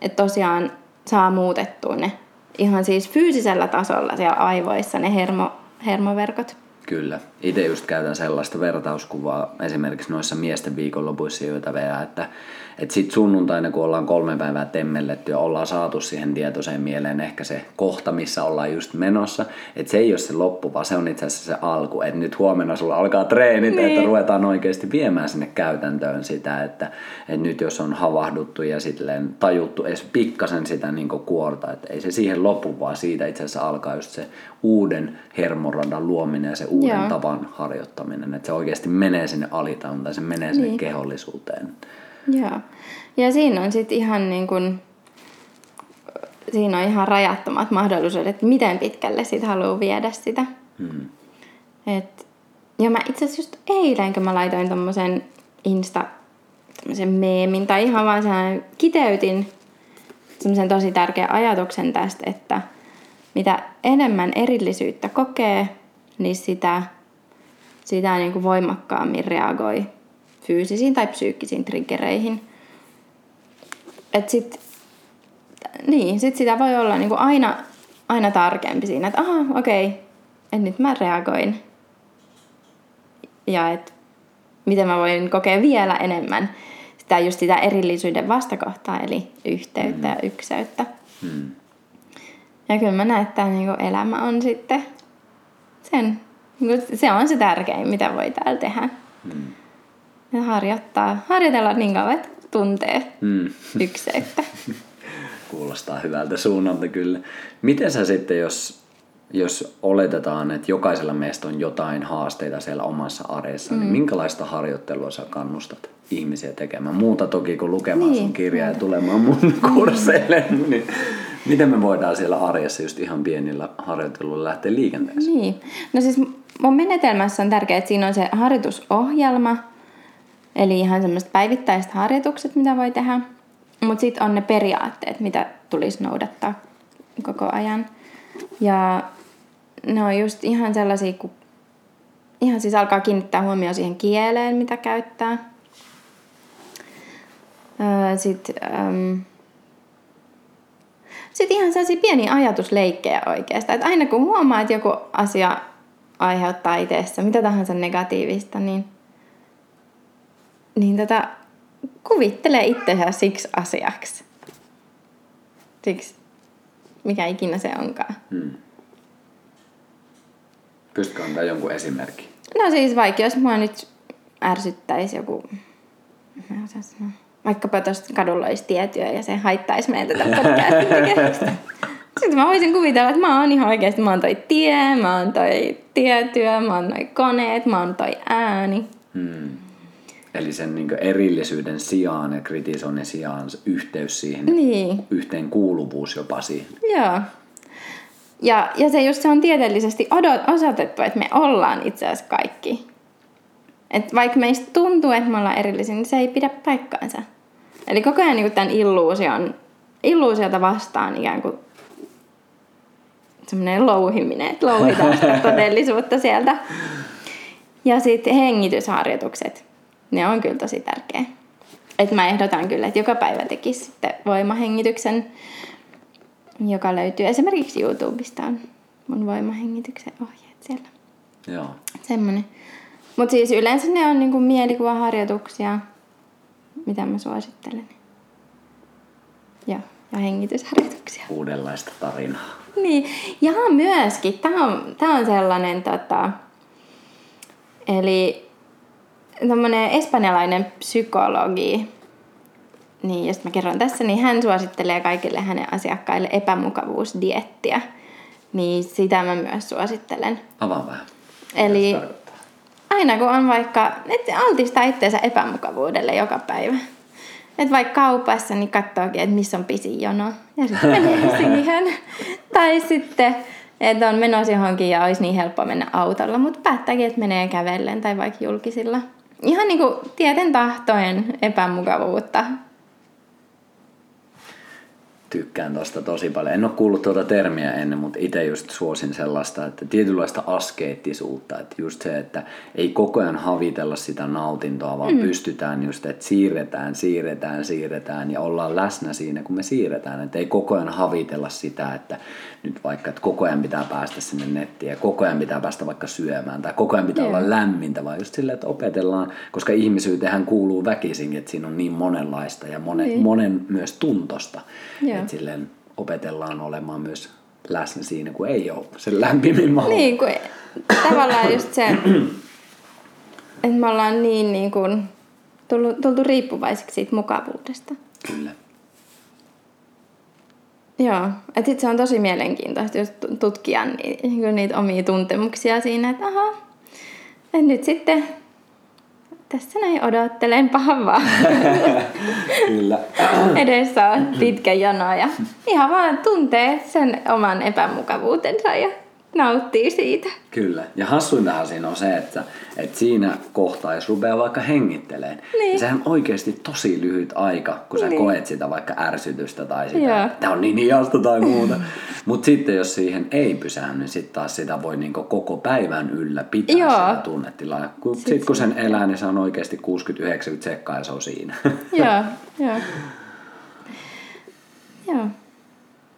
Että tosiaan saa muutettua ne ihan siis fyysisellä tasolla siellä aivoissa ne hermo, hermoverkot. Kyllä. Itse just käytän sellaista vertauskuvaa esimerkiksi noissa miesten viikonlopuissa, joita veää, että että sitten sunnuntaina, kun ollaan kolme päivää temmelletty ja ollaan saatu siihen tietoiseen mieleen ehkä se kohta, missä ollaan just menossa, että se ei ole se loppu, vaan se on itse asiassa se alku. Että nyt huomenna sulla alkaa treenit, niin. että ruvetaan oikeasti viemään sinne käytäntöön sitä, että, että nyt jos on havahduttu ja sitten tajuttu edes pikkasen sitä niin kuorta, että ei se siihen lopu, vaan siitä itse asiassa alkaa just se uuden hermoradan luominen ja se uuden Joo. tavan harjoittaminen. Että se oikeasti menee sinne alitajuntaan, se menee sinne niin. kehollisuuteen. Joo. Ja siinä on sitten ihan niin kuin, siinä on ihan rajattomat mahdollisuudet, miten pitkälle sit haluaa viedä sitä. Hmm. Et, ja mä itse asiassa just eilen, kun mä laitoin tommosen Insta tämmöisen meemin, tai ihan vaan sen kiteytin semmoisen tosi tärkeän ajatuksen tästä, että mitä enemmän erillisyyttä kokee, niin sitä, sitä niin kuin voimakkaammin reagoi fyysisiin tai psyykkisiin triggereihin. Et sit, niin, sit sitä voi olla niinku aina, aina tarkempi siinä, että aha, okei, okay, että nyt mä reagoin. Ja että miten mä voin kokea vielä enemmän sitä just sitä erillisyyden vastakohtaa, eli yhteyttä mm. ja ykseyttä. Mm. Ja kyllä mä näen, että niinku elämä on sitten sen, se on se tärkein, mitä voi täällä tehdä. Mm ja harjoittaa, harjoitella niin kauan, että tuntee mm. ykseyttä. Kuulostaa hyvältä suunnalta kyllä. Miten sä sitten, jos, jos oletetaan, että jokaisella meistä on jotain haasteita siellä omassa arjessa, niin mm. niin minkälaista harjoittelua sä kannustat ihmisiä tekemään? Muuta toki kuin lukemaan niin. sun kirjaa ja tulemaan mun kursseille, niin miten me voidaan siellä arjessa just ihan pienillä harjoitteluilla lähteä liikenteeseen? Niin. No siis mun menetelmässä on tärkeää, että siinä on se harjoitusohjelma – Eli ihan semmoiset päivittäiset harjoitukset, mitä voi tehdä. Mutta sitten on ne periaatteet, mitä tulisi noudattaa koko ajan. Ja ne on just ihan sellaisia, kun ihan siis alkaa kiinnittää huomioon siihen kieleen, mitä käyttää. Sitten sitten ihan sellaisia pieniä ajatusleikkejä oikeastaan. Että aina kun huomaa, että joku asia aiheuttaa itsessä mitä tahansa negatiivista, niin niin tota, kuvittele itsensä siksi asiaksi. Siksi, mikä ikinä se onkaan. Hmm. Pystytkö antaa jonkun esimerkki? No siis vaikka jos mua nyt ärsyttäisi joku, mä osaan sanoa, vaikkapa tuosta kadulla olisi tietyä ja se haittaisi meidän tätä tekemistä. Sitten mä voisin kuvitella, että mä oon ihan oikeasti, mä oon toi tie, mä oon toi tietyö, mä oon noi koneet, mä oon toi ääni. Hmm. Eli sen niin erillisyyden sijaan ja kritisoinnin sijaan yhteys siihen, Niin. yhteen kuuluvuus jopa siihen. Joo. Ja, ja se just se on tieteellisesti odot, osoitettu, että me ollaan itse asiassa kaikki. Et vaikka meistä tuntuu, että me ollaan erillisiä, niin se ei pidä paikkaansa. Eli koko ajan niin tämän illuusion, illuusiota vastaan ikään kuin semmoinen louhiminen, että louhitaan sitä todellisuutta sieltä. Ja sitten hengitysharjoitukset, ne on kyllä tosi tärkeä. Et mä ehdotan kyllä, että joka päivä tekisi sitten voimahengityksen, joka löytyy esimerkiksi YouTubesta on mun voimahengityksen ohjeet siellä. Joo. Semmonen. Mutta siis yleensä ne on niinku mielikuvaharjoituksia, mitä mä suosittelen. Ja, ja hengitysharjoituksia. Uudenlaista tarinaa. Niin, ja myöskin, tämä on, tää on sellainen, tota, eli tämmöinen espanjalainen psykologi, niin jos mä kerron tässä, niin hän suosittelee kaikille hänen asiakkaille epämukavuusdiettiä. Niin sitä mä myös suosittelen. Avaa vähän. Eli aina kun on vaikka, että altistaa itseensä epämukavuudelle joka päivä. Että vaikka kaupassa, niin katsookin, että missä on pisin jono. Ja sitten menee siihen. tai sitten, että on menossa johonkin ja olisi niin helppo mennä autolla, mutta päättääkin, että menee kävellen tai vaikka julkisilla. Ihan niin kuin tieten tahtojen epämukavuutta. Tykkään tosta tosi paljon. En ole kuullut tuota termiä ennen, mutta itse just suosin sellaista, että tietynlaista askeettisuutta. Että just se, että ei koko ajan havitella sitä nautintoa, vaan mm. pystytään just, että siirretään, siirretään, siirretään ja ollaan läsnä siinä, kun me siirretään. Että ei koko ajan havitella sitä, että nyt vaikka, että koko ajan pitää päästä sinne nettiin ja koko ajan pitää päästä vaikka syömään tai koko ajan pitää Joo. olla lämmintä, vaan just silleen, että opetellaan, koska ihmisyyteen kuuluu väkisinkin, että siinä on niin monenlaista ja monen, Niin. monen myös tuntosta. Joo. Että silleen opetellaan olemaan myös läsnä siinä, kun ei ole sen lämpimin maa. Niin, kun tavallaan just se, että me ollaan niin, niin kuin, tullut, tultu riippuvaiseksi siitä mukavuudesta. Kyllä. Joo, että sit se on tosi mielenkiintoista just tu- tutkia ni, niin niitä omia tuntemuksia siinä, että aha, että nyt sitten tässä näin odottelenpahan vaan. Kyllä. Edessä on pitkä jono ja ihan vaan tuntee sen oman epämukavuutensa ja nauttii siitä. Kyllä. Ja hassuintahan siinä on se, että, että siinä kohtaa, jos rupeaa vaikka hengitteleen, Niin. niin sehän on oikeasti tosi lyhyt aika, kun sä Niin. koet sitä vaikka ärsytystä tai sitä, Joo. että on niin hidasta tai muuta. Mutta sitten jos siihen ei pysähdy, niin sitten taas sitä voi niinku koko päivän yllä pitää Joo. sitä tunnetilaa. Kun, Sit sit kun se- sen elää, niin se on oikeasti 60-90 sekkaa ja se on siinä. joo, joo. Joo.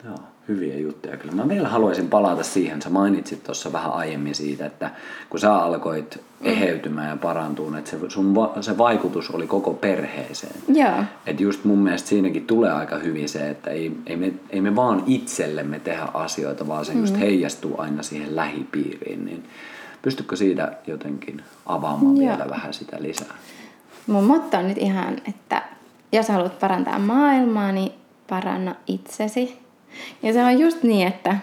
Joo, hyviä juttuja kyllä. Mä vielä haluaisin palata siihen, sä mainitsit tuossa vähän aiemmin siitä, että kun sä alkoit eheytymään ja parantua, että se, sun va- se vaikutus oli koko perheeseen. Joo. Et just mun mielestä siinäkin tulee aika hyvin se, että ei, ei, me, ei me vaan itsellemme tehdä asioita, vaan se just heijastuu aina siihen lähipiiriin. Niin pystytkö siitä jotenkin avaamaan Joo. vielä vähän sitä lisää? Mun motto on nyt ihan, että jos haluat parantaa maailmaa, niin paranna itsesi. Ja se on just niin, että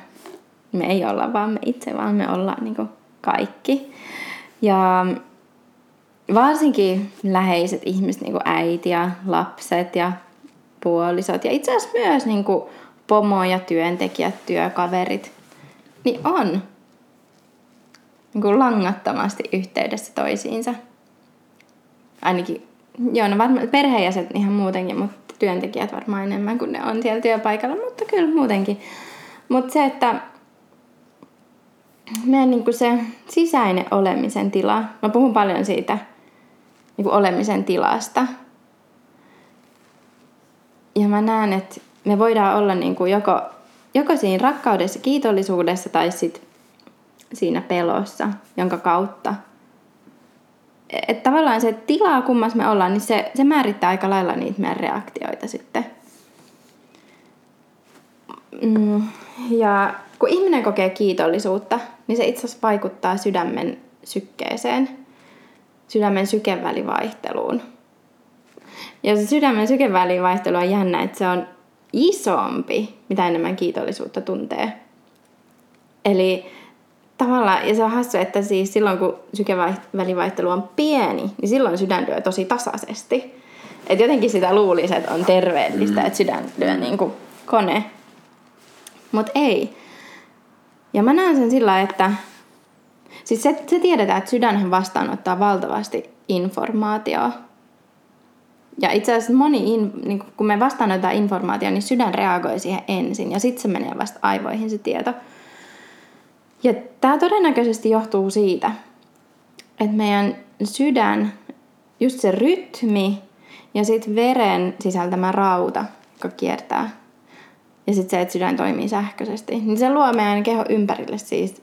me ei olla vaan me itse, vaan me ollaan niin kaikki. Ja varsinkin läheiset ihmiset, niin kuin äiti ja lapset ja puolisot ja itse asiassa myös niin kuin pomo ja työntekijät, työkaverit, niin on niin kuin langattomasti yhteydessä toisiinsa ainakin, joo, no varmaan perheenjäsenet ihan muutenkin, mutta työntekijät varmaan enemmän kuin ne on siellä työpaikalla, mutta kyllä muutenkin. Mutta se, että meidän niinku se sisäinen olemisen tila, mä puhun paljon siitä niinku olemisen tilasta. Ja mä näen, että me voidaan olla niinku joko, joko siinä rakkaudessa, kiitollisuudessa tai sit siinä pelossa, jonka kautta että tavallaan se tila, kummassa me ollaan, niin se, se määrittää aika lailla niitä meidän reaktioita sitten. Mm, ja kun ihminen kokee kiitollisuutta, niin se itse asiassa vaikuttaa sydämen sykkeeseen, sydämen sykevälivaihteluun. Ja se sydämen sykevälivaihtelu on jännä, että se on isompi, mitä enemmän kiitollisuutta tuntee. Eli tavallaan, ja se on hassu, että siis silloin kun sykevälivaihtelu on pieni, niin silloin sydän lyö tosi tasaisesti. Et jotenkin sitä luulisi, että on terveellistä, mm. että sydän lyö niin kuin kone. Mutta ei. Ja mä näen sen sillä että siis se, se tiedetään, että sydänhän vastaanottaa valtavasti informaatiota. Ja itse asiassa moni, in, niin kun me vastaanotetaan informaatiota, niin sydän reagoi siihen ensin ja sitten se menee vasta aivoihin se tieto. Ja tämä todennäköisesti johtuu siitä, että meidän sydän, just se rytmi ja sitten veren sisältämä rauta, joka kiertää, ja sitten se, että sydän toimii sähköisesti, niin se luo meidän keho ympärille siis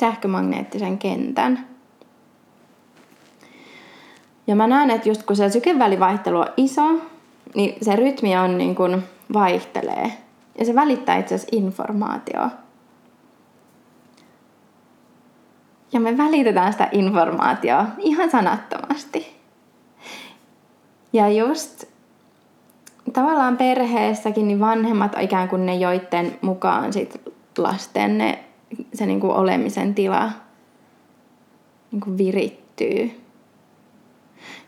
sähkömagneettisen kentän. Ja mä näen, että just kun se sykevälivaihtelu on iso, niin se rytmi on niin kuin vaihtelee. Ja se välittää itse asiassa informaatiota. Ja me välitetään sitä informaatiota ihan sanattomasti. Ja just tavallaan perheessäkin niin vanhemmat on ikään kuin ne, joiden mukaan sit lasten ne, se niin kuin olemisen tila niin kuin virittyy.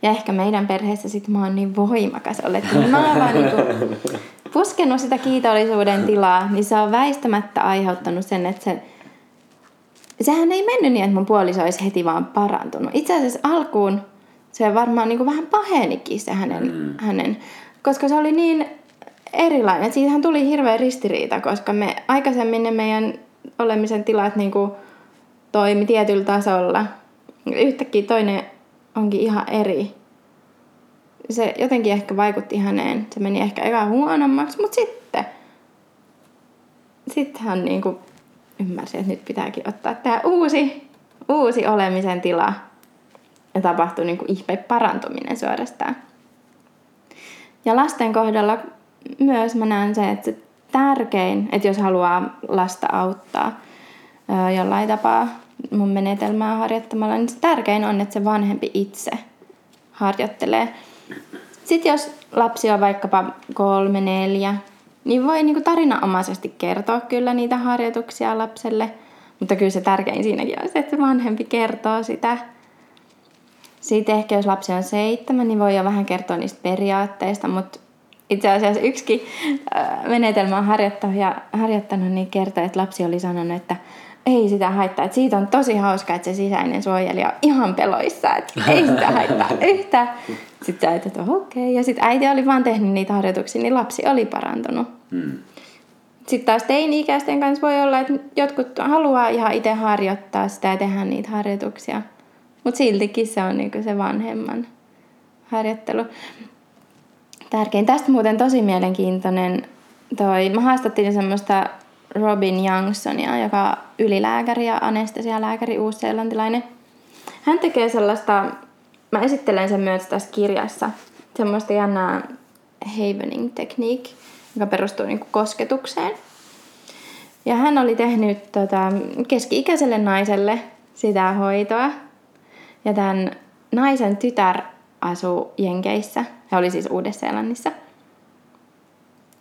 Ja ehkä meidän perheessä sit mä oon niin voimakas ollut, että mä oon vaan niinku puskenut sitä kiitollisuuden tilaa, niin se on väistämättä aiheuttanut sen, että se sehän ei mennyt niin, että mun puoliso olisi heti vaan parantunut. Itse asiassa alkuun se varmaan niin kuin vähän pahenikin se hänen, mm. hänen, koska se oli niin erilainen. Siitähän tuli hirveä ristiriita, koska me aikaisemmin ne meidän olemisen tilat niin kuin toimi tietyllä tasolla. Yhtäkkiä toinen onkin ihan eri. Se jotenkin ehkä vaikutti häneen. Se meni ehkä eka huonommaksi, mutta sitten sitten hän niin kuin ymmärsin, että nyt pitääkin ottaa tämä uusi, uusi olemisen tila. Ja tapahtui niin kuin ihme parantuminen suorastaan. Ja lasten kohdalla myös mä näen se, että se tärkein, että jos haluaa lasta auttaa jollain tapaa mun menetelmää harjoittamalla, niin se tärkein on, että se vanhempi itse harjoittelee. Sitten jos lapsi on vaikkapa kolme, neljä, niin voi niin kuin tarinanomaisesti kertoa kyllä niitä harjoituksia lapselle, mutta kyllä se tärkein siinäkin on se, että vanhempi kertoo sitä. Sitten ehkä jos lapsi on seitsemän, niin voi jo vähän kertoa niistä periaatteista, mutta itse asiassa yksikin äh, menetelmä on harjoittanut, niin kertoo, että lapsi oli sanonut, että ei sitä haittaa. Että siitä on tosi hauska, että se sisäinen suojelija on ihan peloissa, että ei sitä haittaa yhtään. Sitten äiti, että okei. Okay. Ja sitten äiti oli vaan tehnyt niitä harjoituksia, niin lapsi oli parantunut. Hmm. Sitten taas teini-ikäisten kanssa voi olla, että jotkut haluaa ihan itse harjoittaa sitä ja tehdä niitä harjoituksia. Mutta siltikin se on niinku se vanhemman harjoittelu. Tärkein. Tästä muuten tosi mielenkiintoinen toi, mä haastattelin semmoista Robin Youngsonia, joka on ylilääkäri ja anestesialääkäri uusseelantilainen. Hän tekee sellaista, mä esittelen sen myös tässä kirjassa, semmoista jännää havening technique, joka perustuu niinku kosketukseen. Ja hän oli tehnyt tota, keski-ikäiselle naiselle sitä hoitoa. Ja tämän naisen tytär asuu Jenkeissä. Hän oli siis Uudessa-Seelannissa.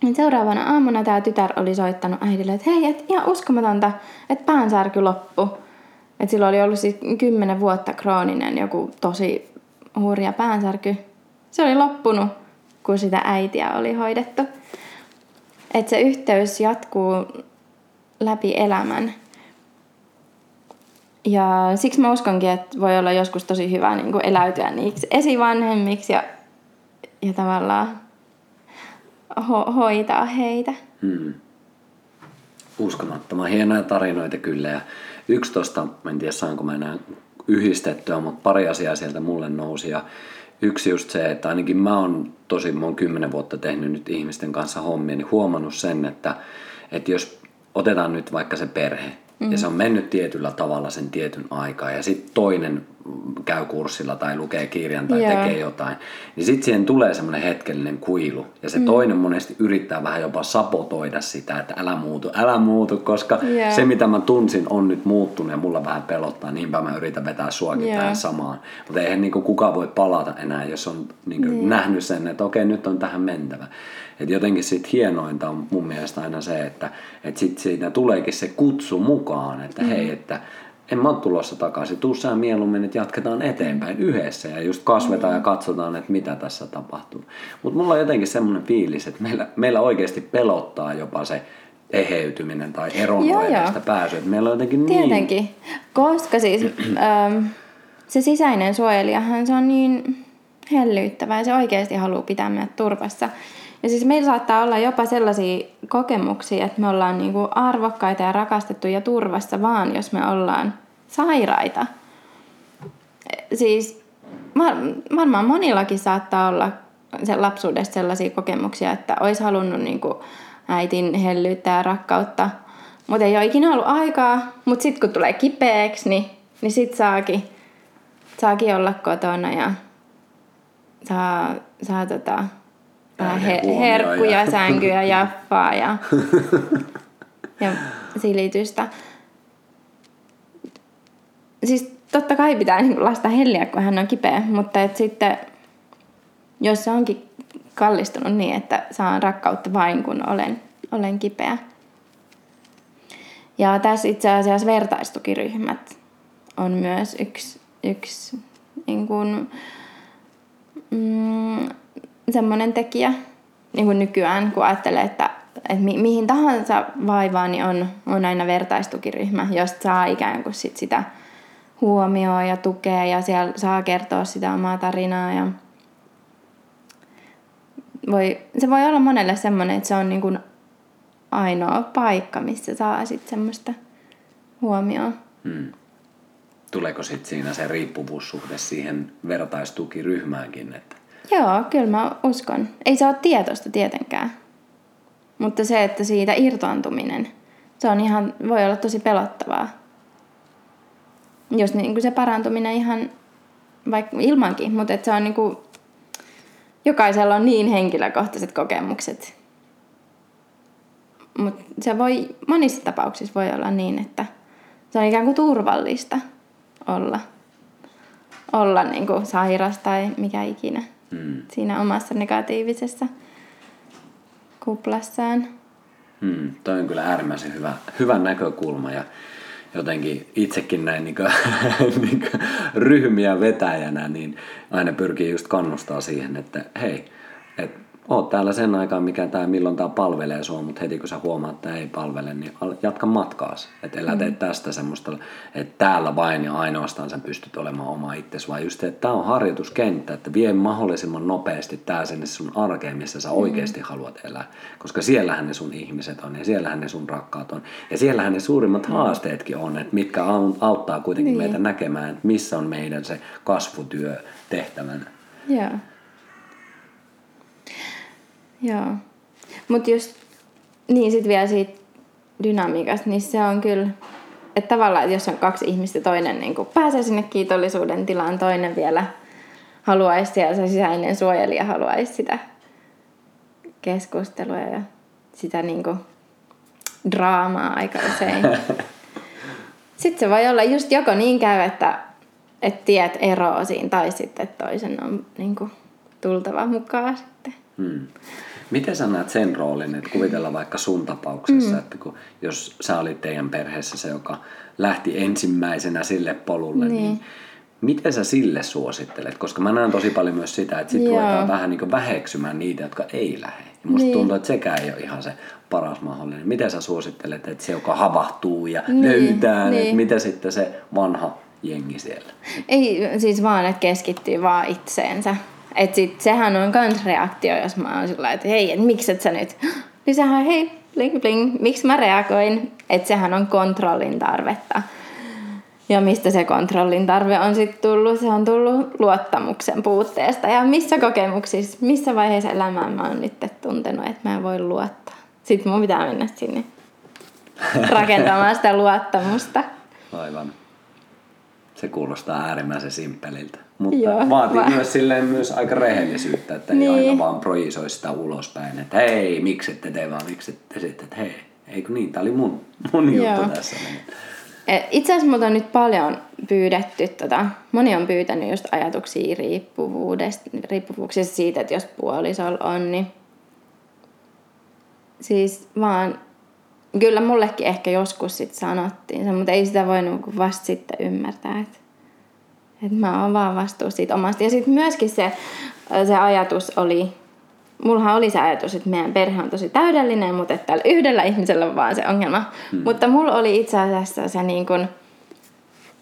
Niin seuraavana aamuna tämä tytär oli soittanut äidille, että hei, et ihan uskomatonta, että päänsärky loppu. Että sillä oli ollut siis kymmenen vuotta krooninen joku tosi hurja päänsärky. Se oli loppunut, kun sitä äitiä oli hoidettu. Että se yhteys jatkuu läpi elämän. Ja siksi mä uskonkin, että voi olla joskus tosi hyvä niin kuin eläytyä niiksi esivanhemmiksi ja, ja tavallaan ho- hoitaa heitä. Hmm. Uskomattoman hienoja tarinoita kyllä. Ja yksi tosta, en tiedä saanko mä enää yhdistettyä, mutta pari asiaa sieltä mulle nousi. Ja yksi just se, että ainakin mä oon tosi, oon kymmenen vuotta tehnyt nyt ihmisten kanssa hommia, niin huomannut sen, että, että jos otetaan nyt vaikka se perhe, mm. ja se on mennyt tietyllä tavalla sen tietyn aikaa, ja sitten toinen käy kurssilla tai lukee kirjan tai Joo. tekee jotain, niin sitten siihen tulee semmoinen hetkellinen kuilu. Ja se mm. toinen monesti yrittää vähän jopa sabotoida sitä, että älä muutu, älä muutu, koska Joo. se mitä mä tunsin on nyt muuttunut ja mulla vähän pelottaa, niinpä mä yritän vetää suakin Joo. tähän samaan. Mutta eihän niinku kukaan voi palata enää, jos on niinku niin. nähnyt sen, että okei nyt on tähän mentävä. Et jotenkin sit hienointa on mun mielestä aina se, että et sit siinä tuleekin se kutsu mukaan, että mm. hei, että en mä ole tulossa takaisin, tuu sä mieluummin, että jatketaan eteenpäin yhdessä ja just kasvetaan mm. ja katsotaan, että mitä tässä tapahtuu. Mutta mulla on jotenkin semmoinen fiilis, että meillä, meillä oikeasti pelottaa jopa se eheytyminen tai eron pääsy. Että meillä on jotenkin niin... Tietenkin, koska siis ähm, se sisäinen suojelijahan se on niin hellyyttävä ja se oikeasti haluaa pitää meidät turvassa. Ja siis meillä saattaa olla jopa sellaisia kokemuksia, että me ollaan niinku arvokkaita ja rakastettuja turvassa vaan, jos me ollaan sairaita. Siis var, varmaan monillakin saattaa olla se lapsuudesta sellaisia kokemuksia, että olisi halunnut niinku äitin hellyyttä ja rakkautta, mutta ei ole ikinä ollut aikaa. Mutta sitten kun tulee kipeäksi, niin, niin sitten saakin, saakin olla kotona ja saa, saa tota, he, herkkuja, ja- sänkyä, jaffaa ja, ja silitystä. Siis totta kai pitää niin lasta helliä, kun hän on kipeä, mutta et sitten jos se onkin kallistunut niin, että saan rakkautta vain kun olen, olen kipeä. Ja tässä itse asiassa vertaistukiryhmät on myös yksi, yksi niin kuin, mm, semmoinen tekijä niin kuin nykyään, kun ajattelee, että, että mi, mihin tahansa vaivaan niin on, on aina vertaistukiryhmä, josta saa ikään kuin sit sitä huomioon ja tukea ja siellä saa kertoa sitä omaa tarinaa ja voi, se voi olla monelle semmoinen, että se on niin kuin ainoa paikka, missä saa sitten semmoista huomioon. Hmm. Tuleeko sitten siinä se riippuvuussuhde siihen vertaistukiryhmäänkin? Että... Joo, kyllä mä uskon. Ei se ole tietoista tietenkään. Mutta se, että siitä irtaantuminen, se on ihan, voi olla tosi pelottavaa. Jos niin kuin se parantuminen ihan vaikka ilmankin, mutta että se on niin kuin, jokaisella on niin henkilökohtaiset kokemukset. Mutta se voi, monissa tapauksissa voi olla niin, että se on ikään kuin turvallista olla, olla niin kuin sairas tai mikä ikinä Hmm. siinä omassa negatiivisessa kuplassaan. Hmm. Toi on kyllä äärimmäisen hyvä, hyvä näkökulma ja jotenkin itsekin näin niin niin ryhmiä vetäjänä, niin aina pyrkii just kannustaa siihen, että hei, et oot täällä sen aikaa, mikä tää, milloin tämä palvelee sua, mutta heti kun sä huomaat, että ei palvele, niin jatka matkaas. Että älä tee tästä semmoista, että täällä vain ja ainoastaan sä pystyt olemaan oma itsesi, vaan just, että tämä on harjoituskenttä, että vie mahdollisimman nopeasti tää sinne sun arkeen, missä sä oikeasti haluat elää. Koska siellähän ne sun ihmiset on ja siellähän ne sun rakkaat on. Ja siellähän ne suurimmat haasteetkin on, että mitkä au- auttaa kuitenkin Niin. meitä näkemään, että missä on meidän se kasvutyö tehtävänä. Joo. Joo. Mutta just, niin sit vielä siitä dynamiikasta, niin se on kyllä, että tavallaan, että jos on kaksi ihmistä, toinen niin pääsee sinne kiitollisuuden tilaan, toinen vielä haluaisi siellä, se sisäinen suojelija haluaisi sitä keskustelua ja sitä niin kuin draamaa aika usein. Sitten se voi olla just joko niin käy, että, että tiet eroaa siinä, tai sitten toisen on niin kuin, tultava mukaan sitten. Hmm. Miten sä näet sen roolin, että kuvitella vaikka sun tapauksessa, mm. että kun, jos sä olit teidän perheessä se, joka lähti ensimmäisenä sille polulle, niin, niin miten sä sille suosittelet? Koska mä näen tosi paljon myös sitä, että sit Joo. ruvetaan vähän niin väheksymään niitä, jotka ei lähde. Ja musta Niin. tuntuu, että sekään ei ole ihan se paras mahdollinen. Miten sä suosittelet, että se, joka havahtuu ja Niin, löytää, niin. että mitä sitten se vanha jengi siellä? Ei siis vaan, että keskittyy vaan itseensä. Et sit, sehän on kans reaktio, jos mä oon sillä että hei, et miksi et sä nyt? Niin sehän hei, bling bling, miksi mä reagoin? Että sehän on kontrollin tarvetta. Ja mistä se kontrollin tarve on sitten tullut? Se on tullut luottamuksen puutteesta. Ja missä kokemuksissa, missä vaiheessa elämää mä oon nyt tuntenut, että mä en voi luottaa. Sitten mun pitää mennä sinne rakentamaan sitä luottamusta. Aivan. Se kuulostaa äärimmäisen simppeliltä. Mutta Joo, vaatii va- myös silleen myös aika rehellisyyttä, että Niin. ei aina vaan projisoi sitä ulospäin, että hei, miksi ette tee, vaan miksi ette sitten, että hei, eikö niin, tää oli mun, mun Joo. juttu tässä. Et Itse asiassa multa on nyt paljon pyydetty, tota, moni on pyytänyt just ajatuksia riippuvuudesta, riippuvuuksista siitä, että jos puolisolla on, niin siis vaan, kyllä mullekin ehkä joskus sit sanottiin se, mutta ei sitä voinut kuin vasta sitten ymmärtää, että, että mä oon vaan vastuussa siitä omasta. Ja sitten myöskin se, se ajatus oli, mullahan oli se ajatus, että meidän perhe on tosi täydellinen, mutta että tällä yhdellä ihmisellä on vaan se ongelma. Hmm. Mutta mulla oli itse asiassa se niin kuin,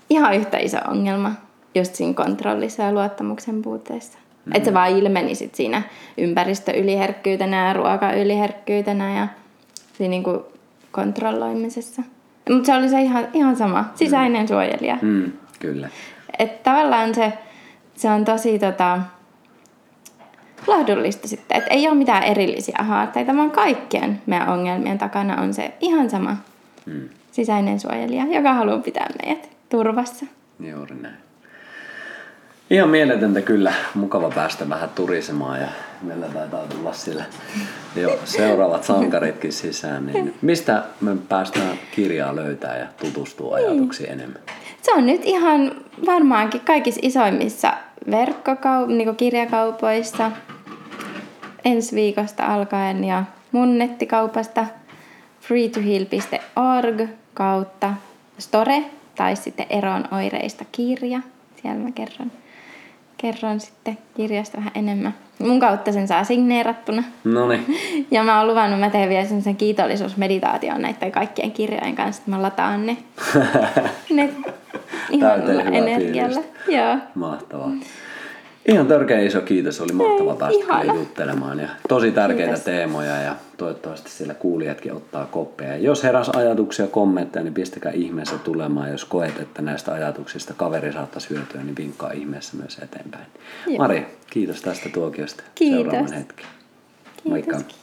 ihan yhtä iso ongelma just siinä kontrollissa ja luottamuksen puutteessa. Mm. Että se vaan ilmeni sit siinä ympäristöyliherkkyytenä ja ruokayliherkkyytenä ja siinä niin kuin kontrolloimisessa. Mutta se oli se ihan, ihan sama, sisäinen suojelija. Mm, kyllä. Että tavallaan se, se on tosi tota, lohdullista sitten, että ei ole mitään erillisiä haasteita, vaan kaikkien meidän ongelmien takana on se ihan sama Mm, sisäinen suojelija, joka haluaa pitää meidät turvassa. juuri näin. Ihan mieletöntä kyllä. Mukava päästä vähän turisemaan ja meillä taitaa tulla sillä jo seuraavat sankaritkin sisään. Niin mistä me päästään kirjaa löytää ja tutustua ajatuksiin enemmän? Se on nyt ihan varmaankin kaikissa isoimmissa verkkokau- niin kirjakaupoissa ensi viikosta alkaen ja mun nettikaupasta freetoheal.org kautta store tai sitten eron oireista kirja. Siellä mä kerron, kerron sitten kirjasta vähän enemmän. Mun kautta sen saa signeerattuna. No niin, Ja mä oon luvannut, mä teen vielä sen kiitollisuusmeditaation näiden kaikkien kirjojen kanssa, että mä lataan ne, ne ihan energialla. Joo. mahtavaa. Ihan törkeä iso kiitos, oli mahtava Ei, päästä ihana. juttelemaan ja tosi tärkeitä Kiitos. teemoja ja toivottavasti siellä kuulijatkin ottaa koppeja. Jos heräs ajatuksia, kommentteja, niin pistäkää ihmeessä tulemaan. Jos koet, että näistä ajatuksista kaveri saattaisi hyötyä, niin vinkkaa ihmeessä myös eteenpäin. Joo. Mari, kiitos tästä tuokiosta. Kiitos. Seuraavan hetki. Moikka. Kiitos.